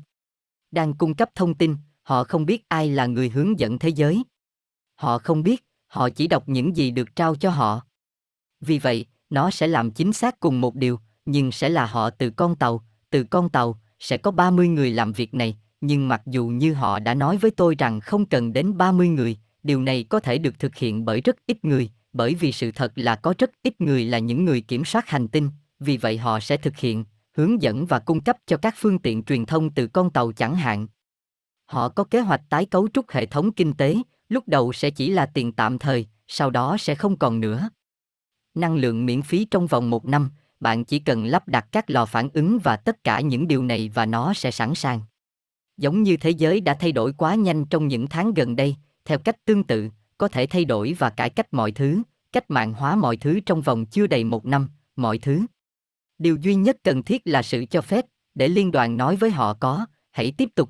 đang cung cấp thông tin, họ không biết ai là người hướng dẫn thế giới. Họ không biết, họ chỉ đọc những gì được trao cho họ. Vì vậy, nó sẽ làm chính xác cùng một điều, nhưng sẽ là họ từ con tàu, từ con tàu, sẽ có 30 người làm việc này, nhưng mặc dù như họ đã nói với tôi rằng không cần đến 30 người, điều này có thể được thực hiện bởi rất ít người, bởi vì sự thật là có rất ít người là những người kiểm soát hành tinh, vì vậy họ sẽ thực hiện, hướng dẫn và cung cấp cho các phương tiện truyền thông từ con tàu chẳng hạn. Họ có kế hoạch tái cấu trúc hệ thống kinh tế, lúc đầu sẽ chỉ là tiền tạm thời, sau đó sẽ không còn nữa. Năng lượng miễn phí trong vòng một năm, bạn chỉ cần lắp đặt các lò phản ứng và tất cả những điều này và nó sẽ sẵn sàng. Giống như thế giới đã thay đổi quá nhanh trong những tháng gần đây, theo cách tương tự, có thể thay đổi và cải cách mọi thứ, cách mạng hóa mọi thứ trong vòng chưa đầy một năm, mọi thứ. Điều duy nhất cần thiết là sự cho phép, để liên đoàn nói với họ có, hãy tiếp tục.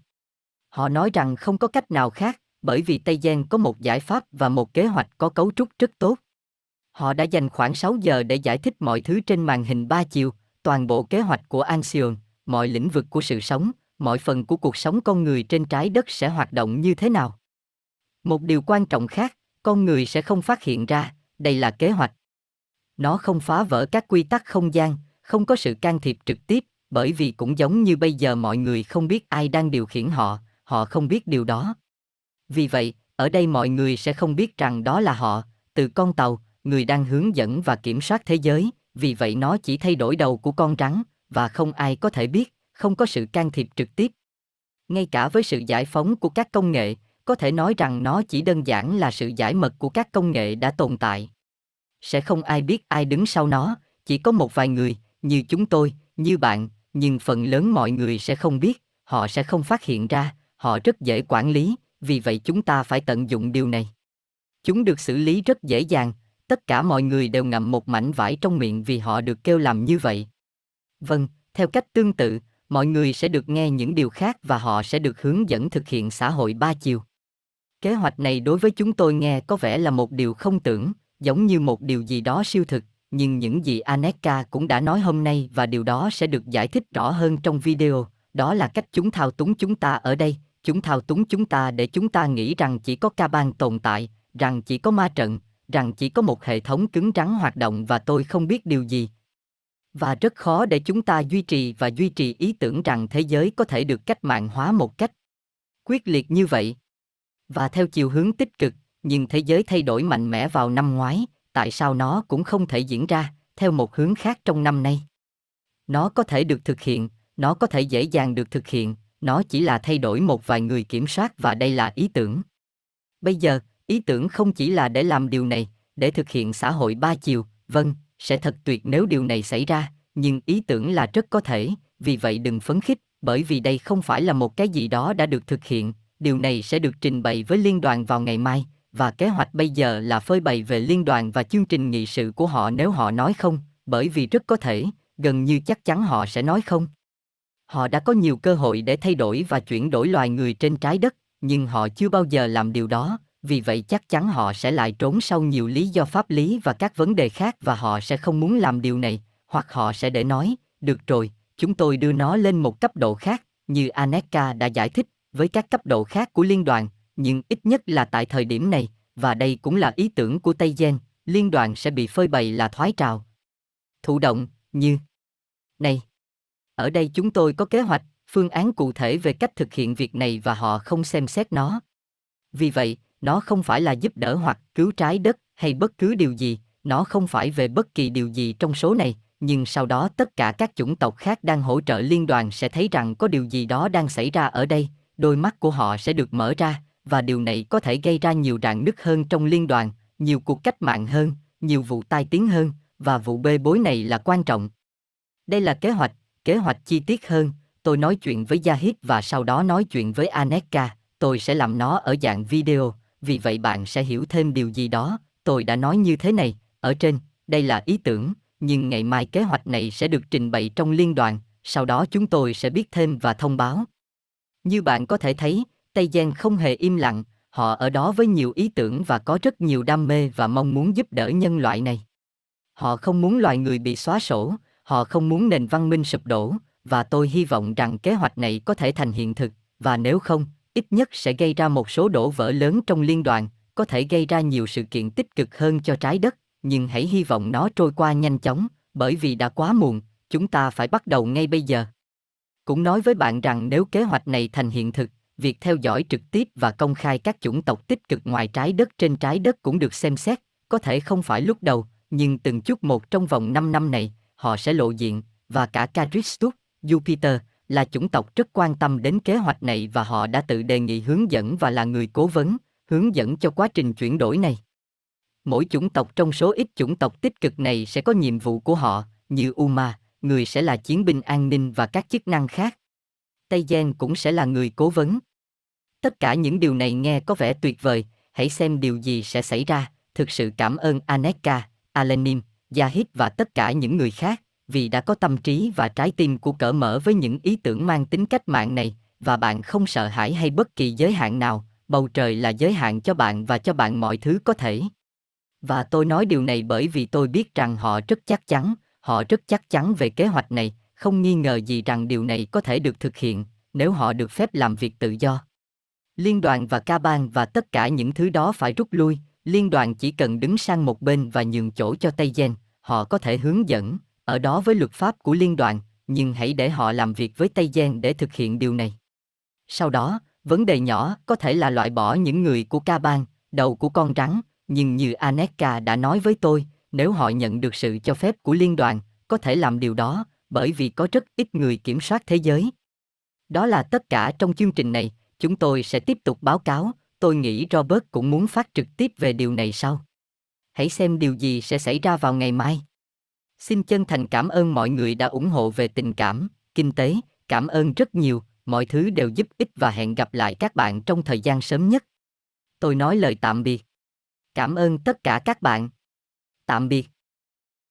Họ nói rằng không có cách nào khác, bởi vì Tây Giang có một giải pháp và một kế hoạch có cấu trúc rất tốt. Họ đã dành khoảng 6 giờ để giải thích mọi thứ trên màn hình ba chiều, toàn bộ kế hoạch của Anxion, mọi lĩnh vực của sự sống, mọi phần của cuộc sống con người trên trái đất sẽ hoạt động như thế nào. Một điều quan trọng khác, con người sẽ không phát hiện ra, đây là kế hoạch. Nó không phá vỡ các quy tắc không gian, không có sự can thiệp trực tiếp, bởi vì cũng giống như bây giờ mọi người không biết ai đang điều khiển họ, họ không biết điều đó. Vì vậy, ở đây mọi người sẽ không biết rằng đó là họ, từ con tàu, người đang hướng dẫn và kiểm soát thế giới, vì vậy nó chỉ thay đổi đầu của con rắn, và không ai có thể biết, không có sự can thiệp trực tiếp. Ngay cả với sự giải phóng của các công nghệ, có thể nói rằng nó chỉ đơn giản là sự giải mật của các công nghệ đã tồn tại. Sẽ không ai biết ai đứng sau nó, chỉ có một vài người, như chúng tôi, như bạn, nhưng phần lớn mọi người sẽ không biết, họ sẽ không phát hiện ra, họ rất dễ quản lý, vì vậy chúng ta phải tận dụng điều này. Chúng được xử lý rất dễ dàng, tất cả mọi người đều ngậm một mảnh vải trong miệng vì họ được kêu làm như vậy. Vâng, theo cách tương tự, mọi người sẽ được nghe những điều khác và họ sẽ được hướng dẫn thực hiện xã hội ba chiều. Kế hoạch này đối với chúng tôi nghe có vẻ là một điều không tưởng, giống như một điều gì đó siêu thực, nhưng những gì Aneka cũng đã nói hôm nay và điều đó sẽ được giải thích rõ hơn trong video, đó là cách chúng thao túng chúng ta ở đây, chúng thao túng chúng ta để chúng ta nghĩ rằng chỉ có ca ban tồn tại, rằng chỉ có ma trận, rằng chỉ có một hệ thống cứng rắn hoạt động và tôi không biết điều gì. Và rất khó để chúng ta duy trì và duy trì ý tưởng rằng thế giới có thể được cách mạng hóa một cách quyết liệt như vậy. Và theo chiều hướng tích cực, nhưng thế giới thay đổi mạnh mẽ vào năm ngoái, tại sao nó cũng không thể diễn ra theo một hướng khác trong năm nay? Nó có thể được thực hiện, nó có thể dễ dàng được thực hiện, nó chỉ là thay đổi một vài người kiểm soát và đây là ý tưởng. Bây giờ, ý tưởng không chỉ là để làm điều này, để thực hiện xã hội ba chiều, vâng, sẽ thật tuyệt nếu điều này xảy ra, nhưng ý tưởng là rất có thể, vì vậy đừng phấn khích, bởi vì đây không phải là một cái gì đó đã được thực hiện, điều này sẽ được trình bày với liên đoàn vào ngày mai, và kế hoạch bây giờ là phơi bày về liên đoàn và chương trình nghị sự của họ nếu họ nói không, bởi vì rất có thể, gần như chắc chắn họ sẽ nói không. Họ đã có nhiều cơ hội để thay đổi và chuyển đổi loài người trên trái đất, nhưng họ chưa bao giờ làm điều đó, vì vậy chắc chắn họ sẽ lại trốn sau nhiều lý do pháp lý và các vấn đề khác và họ sẽ không muốn làm điều này, hoặc họ sẽ để nói, được rồi, chúng tôi đưa nó lên một cấp độ khác, như Aneka đã giải thích, với các cấp độ khác của liên đoàn, nhưng ít nhất là tại thời điểm này, và đây cũng là ý tưởng của Tây Gen, liên đoàn sẽ bị phơi bày là thoái trào. Thụ động, như Này! Ở đây chúng tôi có kế hoạch, phương án cụ thể về cách thực hiện việc này và họ không xem xét nó. Vì vậy, nó không phải là giúp đỡ hoặc cứu trái đất hay bất cứ điều gì, nó không phải về bất kỳ điều gì trong số này, nhưng sau đó tất cả các chủng tộc khác đang hỗ trợ liên đoàn sẽ thấy rằng có điều gì đó đang xảy ra ở đây, đôi mắt của họ sẽ được mở ra, và điều này có thể gây ra nhiều rạn nứt hơn trong liên đoàn, nhiều cuộc cách mạng hơn, nhiều vụ tai tiếng hơn, và vụ bê bối này là quan trọng. Đây là kế hoạch, kế hoạch chi tiết hơn, tôi nói chuyện với Yahid và sau đó nói chuyện với Aneka, tôi sẽ làm nó ở dạng video, vì vậy bạn sẽ hiểu thêm điều gì đó, tôi đã nói như thế này, ở trên, đây là ý tưởng, nhưng ngày mai kế hoạch này sẽ được trình bày trong liên đoàn, sau đó chúng tôi sẽ biết thêm và thông báo. Như bạn có thể thấy, Tây Giang không hề im lặng, họ ở đó với nhiều ý tưởng và có rất nhiều đam mê và mong muốn giúp đỡ nhân loại này. Họ không muốn loài người bị xóa sổ, họ không muốn nền văn minh sụp đổ, và tôi hy vọng rằng kế hoạch này có thể thành hiện thực, và nếu không, ít nhất sẽ gây ra một số đổ vỡ lớn trong liên đoàn, có thể gây ra nhiều sự kiện tích cực hơn cho trái đất, nhưng hãy hy vọng nó trôi qua nhanh chóng, bởi vì đã quá muộn, chúng ta phải bắt đầu ngay bây giờ. Cũng nói với bạn rằng nếu kế hoạch này thành hiện thực, việc theo dõi trực tiếp và công khai các chủng tộc tích cực ngoài trái đất trên trái đất cũng được xem xét, có thể không phải lúc đầu, nhưng từng chút một trong vòng 5 năm này, họ sẽ lộ diện, và cả Caristus, Jupiter, là chủng tộc rất quan tâm đến kế hoạch này và họ đã tự đề nghị hướng dẫn và là người cố vấn, hướng dẫn cho quá trình chuyển đổi này. Mỗi chủng tộc trong số ít chủng tộc tích cực này sẽ có nhiệm vụ của họ, như Uma, người sẽ là chiến binh an ninh và các chức năng khác. Tây Gen cũng sẽ là người cố vấn. Tất cả những điều này nghe có vẻ tuyệt vời, hãy xem điều gì sẽ xảy ra, thực sự cảm ơn Aneka, Alenim, Yahid và tất cả những người khác, vì đã có tâm trí và trái tim của cỡ mở với những ý tưởng mang tính cách mạng này, và bạn không sợ hãi hay bất kỳ giới hạn nào, bầu trời là giới hạn cho bạn và cho bạn mọi thứ có thể. Và tôi nói điều này bởi vì tôi biết rằng họ rất chắc chắn, họ rất chắc chắn về kế hoạch này, không nghi ngờ gì rằng điều này có thể được thực hiện, nếu họ được phép làm việc tự do. Liên đoàn và ca bang và tất cả những thứ đó phải rút lui, Liên đoàn chỉ cần đứng sang một bên và nhường chỗ cho Tây Gen, họ có thể hướng dẫn, ở đó với luật pháp của liên đoàn, nhưng hãy để họ làm việc với Tây Giang để thực hiện điều này. Sau đó, vấn đề nhỏ có thể là loại bỏ những người của ca bang, đầu của con rắn, nhưng như Aneka đã nói với tôi, nếu họ nhận được sự cho phép của liên đoàn, có thể làm điều đó, bởi vì có rất ít người kiểm soát thế giới. Đó là tất cả trong chương trình này, chúng tôi sẽ tiếp tục báo cáo, tôi nghĩ Robert cũng muốn phát trực tiếp về điều này sau. Hãy xem điều gì sẽ xảy ra vào ngày mai. Xin chân thành cảm ơn mọi người đã ủng hộ về tình cảm, kinh tế, cảm ơn rất nhiều, mọi thứ đều giúp ích và hẹn gặp lại các bạn trong thời gian sớm nhất. Tôi nói lời tạm biệt. Cảm ơn tất cả các bạn. Tạm biệt.